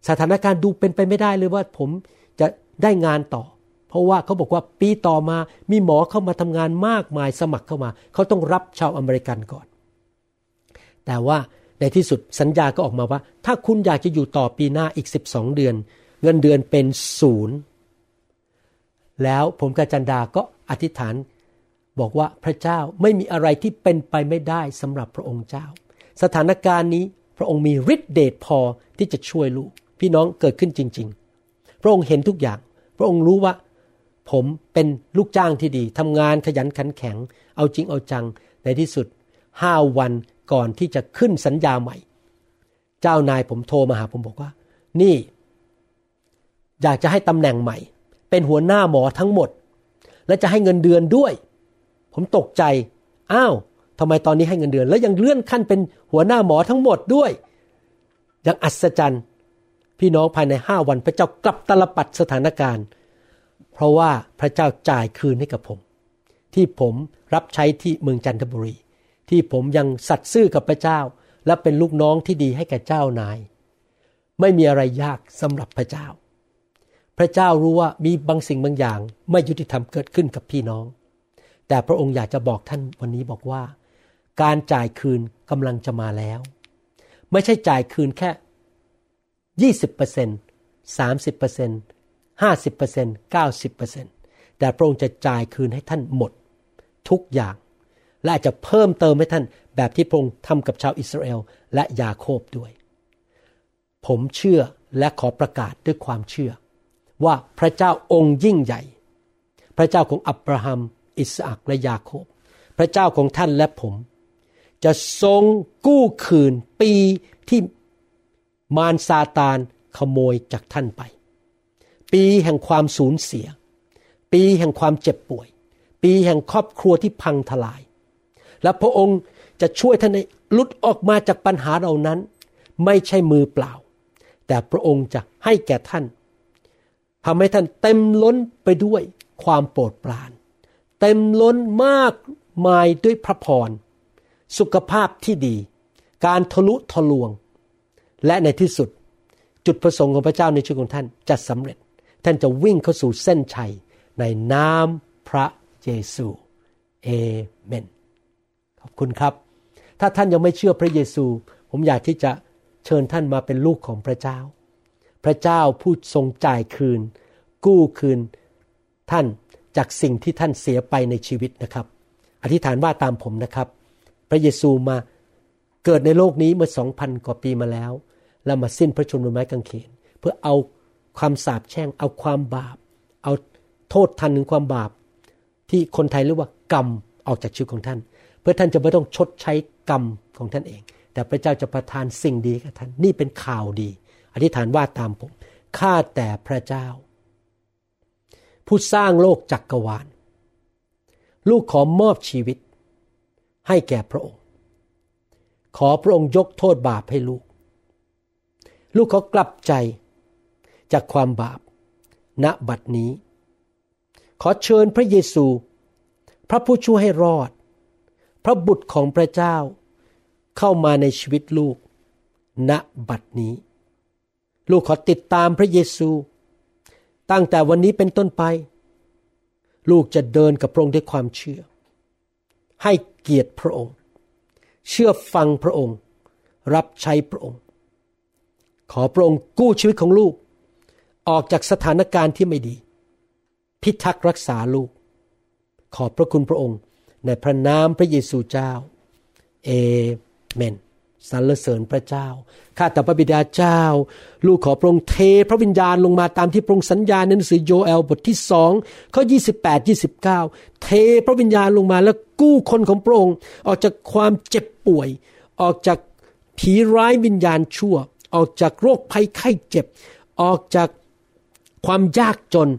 สถานการณ์ดูเป็นไปไม่ได้เลยว่าผมจะได้งานต่อ เพราะว่าเขาบอกว่าปีต่อมามีหมอเข้ามาทำงานมากมายสมัครเข้ามา เขาต้องรับชาวอเมริกันก่อน แต่ว่าในที่สุดสัญญาก็ออกมาว่า ถ้าคุณอยากจะอยู่ต่อปีหน้าอีก 12 เดือน เงินเดือนเป็นศูนย์แล้วผมกับจันดาก็อธิษฐานบอกว่าพระเจ้าไม่มีอะไรที่เป็นไปไม่ได้สำหรับพระองค์เจ้า สถานการณ์นี้พระองค์มีฤทธิเดชพอที่จะช่วยลูก พี่น้องเกิดขึ้นจริง ๆ พระองค์เห็นทุกอย่าง พระองค์รู้ว่า ผมเป็นลูกจ้างที่ดีทำงานขยันขันแข็ง เอาจริงเอาจังในที่สุดห้าวันก่อนที่จะขึ้นสัญญาใหม่ เจ้านายผมโทรมาหาผมบอกว่า นี่ อยากจะให้ตำแหน่งใหม่ เป็นหัวหน้าหมอทั้งหมด และจะให้เงินเดือนด้วย ผมตกใจอ้าวทำไมตอนนี้ให้เงินเดือน แล้วยังเลื่อนขั้นเป็นหัวหน้าหมอทั้งหมดด้วยยังอัศจรรย์ พี่น้องภายในห้าวันพระเจ้ากลับตลปัดสถานการณ์ เพราะว่าพระเจ้าจ่ายคืนให้กับผม ที่ผมรับใช้ที่เมืองจันทบุรี ที่ผมยังสัตย์ซื่อกับพระเจ้า และเป็นลูกน้องที่ดีให้แก่เจ้านาย ไม่มีอะไรยากสำหรับพระเจ้า พระเจ้ารู้ว่ามีบางสิ่งบางอย่างไม่ยุติธรรมเกิดขึ้นกับพี่น้อง แต่พระองค์อยากจะบอกท่านวันนี้บอกว่า การจ่ายคืนกำลังจะมาแล้ว ไม่ใช่จ่ายคืนแค่ยี่สิบเปอร์เซ็นต์สามสิบเปอร์เซ็นต์ 50% 90%แต่พระองค์จะจ่ายคืนให้ท่านหมด ทุกอย่าง และอาจจะเพิ่มเติมให้ท่านแบบที่พระองค์ทำกับชาวอิสราเอลและยาโคบด้วย ผมเชื่อและขอประกาศด้วยความเชื่อ ว่าพระเจ้าองค์ยิ่งใหญ่ พระเจ้าของอับราฮัม อิสอักและยาโคบ พระเจ้าของท่านและผม จะทรงกู้คืนปีที่มารซาตานขโมยจากท่านไป ปีแห่งความสูญเสีย ปีแห่งความเจ็บป่วย ปีแห่งครอบครัวที่พังทลาย และพระองค์จะช่วยท่านให้ลุดออกมาจากปัญหาเหล่านั้น ไม่ใช่มือเปล่า แต่พระองค์จะให้แก่ท่านทำให้ท่านเต็มล้นไปด้วยความโปรดปราน เต็มล้นมากมายด้วยพระพร สุขภาพที่ดี การทะลุทะลวง และในที่สุดจุดประสงค์ของพระเจ้าในชีวิตของท่านจะสำเร็จ ท่านจะวิ่งเข้าสู่เส้นชัยในนามพระเยซูเอเมน ขอบคุณครับ ถ้าท่านยังไม่เชื่อพระเยซู ผมอยากที่จะเชิญท่านมาเป็นลูกของพระเจ้า พระเจ้าผู้ทรงจ่ายคืน กู้คืนท่านจากสิ่งที่ท่านเสียไปในชีวิตนะครับ อธิษฐานว่าตามผมนะครับ พระเยซูมาเกิดในโลกนี้เมื่อสองพันกว่าปีมาแล้ว แล้วมาสิ้นพระชนม์บนไม้กางเขน เพื่อเอา ความสาปแช่ง เอาความบาป เอาโทษทันถึงความบาป ที่คนไทยเรียกว่ากรรมออกจากชีวิตของท่าน เพื่อท่านจะไม่ต้องชดใช้กรรมของท่านเอง แต่พระเจ้าจะประทานสิ่งดีกับท่านนี่เป็นข่าวดี อธิษฐานว่าตามผมข้าแต่พระเจ้า ผู้สร้างโลกจักกรวาล ลูกขอมอบชีวิต ให้แก่พระองค์ ขอพระองค์ยกโทษบาปให้ลูก ลูกขอกลับใจ จากความบาป ณบัดนี้ ขอเชิญพระเยซู พระผู้ช่วยให้รอด พระบุตรของพระเจ้า เข้ามาในชีวิตลูก ณบัดนี้ ลูกขอติดตามพระเยซู ตั้งแต่วันนี้เป็นต้นไป ลูกจะเดินกับพระองค์ด้วยความเชื่อ ให้เกียรติพระองค์ เชื่อฟังพระองค์ รับใช้พระองค์ ขอพระองค์กู้ชีวิตของลูก ออกจากสถานการณ์ที่ไม่ดี พิทักษ์รักษาลูก ขอบพระคุณพระองค์ ในพระนามพระเยซูเจ้า เอเมนสรรเสริญพระเจ้า ข้าแต่พระบิดาเจ้า ลูกขอพระองค์เทพระวิญญาณลงมาตามที่พระองค์สัญญาในหนังสือโยเอลบทที่สองข้อ28 29 เทพระวิญญาณลงมาแล้วกู้คนของพระองค์ ออกจากความเจ็บป่วย ออกจากผีร้ายวิญญาณชั่ว ออกจากโรคภัยไข้เจ็บ ออกจาก ความยากจน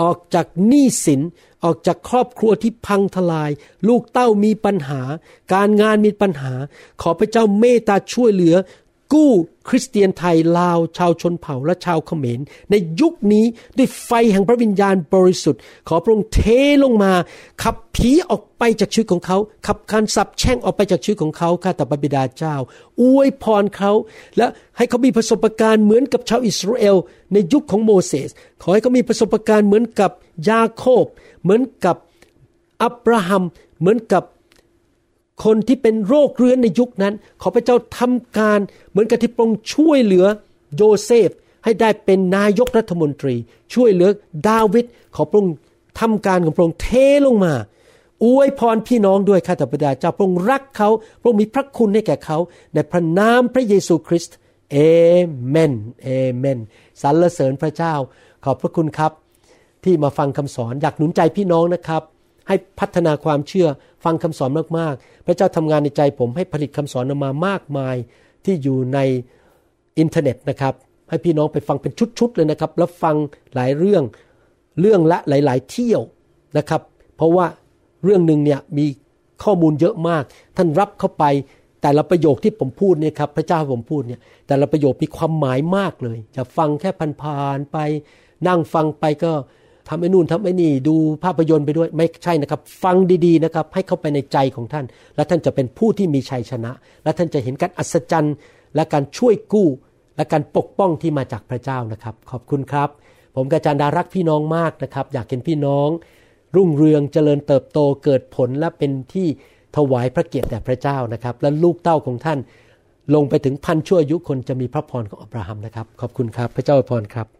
ออกจากหนี้สิน ออกจากครอบครัวที่พังทลาย ลูกเต้ามีปัญหา การงานมีปัญหา ขอพระเจ้าเมตตาช่วยเหลือ กู้คริสเตียนไทยลาวชาวชนเผ่าและชาวเขมร ในยุคนี้ด้วยไฟแห่งพระวิญญาณบริสุทธิ์ ขอพระองค์เทลงมา ขับผีออกไปจากชีวิตของเขา ขับการสับแช่งออกไปจากชีวิตของเขาข้าแต่พระบิดาเจ้า อวยพรเขา และให้เขามีประสบการณ์เหมือนกับชาวอิสราเอล ในยุคของโมเสส ขอให้เขามีประสบการณ์เหมือนกับยาโคบ เหมือนกับอับราฮัม เหมือนกับ คนที่เป็นโรคเรื้อนในยุคนั้น ขอพระเจ้าทำการเหมือนกับที่พระองค์ช่วยเหลือโยเซฟให้ได้เป็นนายกรัฐมนตรี ช่วยเหลือดาวิดขอพระองค์ทำการของพระองค์เทลงมาอวยพรพี่น้องด้วยข้าแต่พระดาเจ้าพระองค์รักเขาพระองค์มีพระคุณให้แก่เขา ในพระนามพระเยซูคริสต์เอเมนเอเมนสรรเสริญพระเจ้า ขอบพระคุณครับ ที่มาฟังคำสอนอยากหนุนใจพี่น้องนะครับ ให้พัฒนาความเชื่อฟังคำสอนมากๆ พระเจ้าทำงานในใจผมให้ผลิตคำสอนออกมามากมายที่อยู่ในอินเทอร์เน็ตนะครับ ให้พี่น้องไปฟังเป็นชุดๆเลยนะครับ แล้วฟังหลายเรื่องเรื่องละหลาย ๆ เที่ยวนะครับ เพราะว่าเรื่องหนึ่งเนี่ยมีข้อมูลเยอะมาก ท่านรับเข้าไปแต่ละประโยคที่ผมพูดเนี่ยครับพระเจ้าผมพูดเนี่ยแต่ละประโยคมีความหมายมากเลย จะฟังแค่ผ่านๆไป นั่งฟังไปก็ ทำไอ้นู่นทำไอ้นี่ดูภาพยนตร์ไปด้วยไม่ใช่นะครับ ฟังดีๆนะครับ ให้เข้าไปในใจของท่าน และท่านจะเป็นผู้ที่มีชัยชนะ และท่านจะเห็นการอัศจรรย์ และการช่วยกู้ และการปกป้องที่มาจากพระเจ้านะครับ ขอบคุณครับ ผมกาจารดารักพี่น้องมากนะครับ อยากเห็นพี่น้อง รุ่งเรืองเจริญเติบโตเกิดผลและเป็นที่ถวายพระเกียรติแด่พระเจ้านะครับ และลูกเต้าของท่าน ลงไปถึงพันชั่วอายุคนจะมีพระพรของอับราฮัมนะครับ ขอบคุณครับ พระเจ้าอวยพรครับ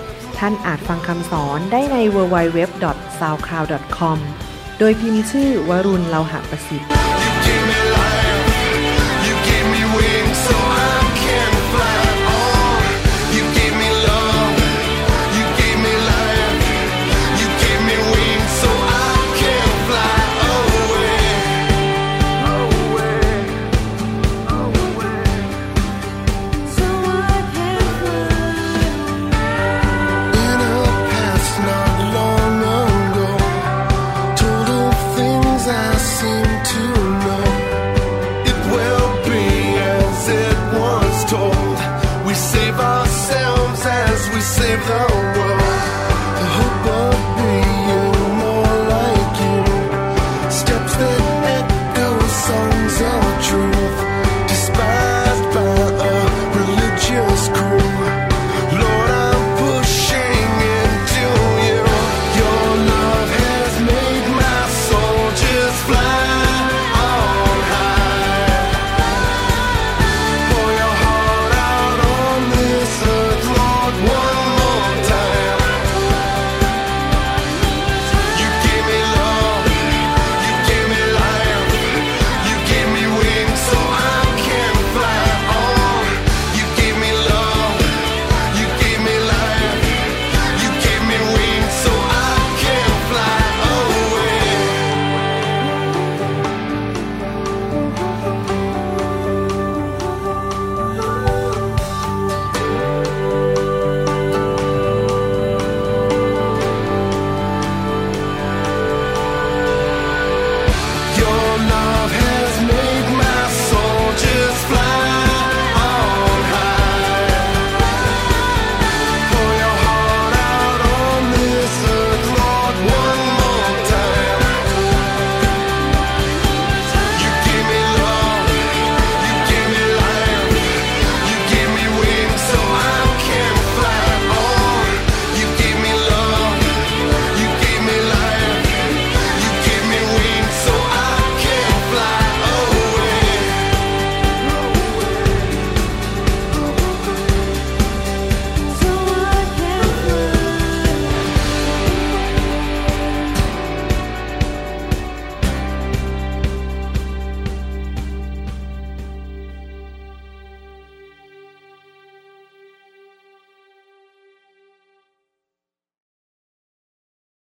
ท่านอาจฟังคำสอนได้ใน www.soundcloud.com โดยพิมพ์ชื่อวรุณเลาหะประสิทธิ์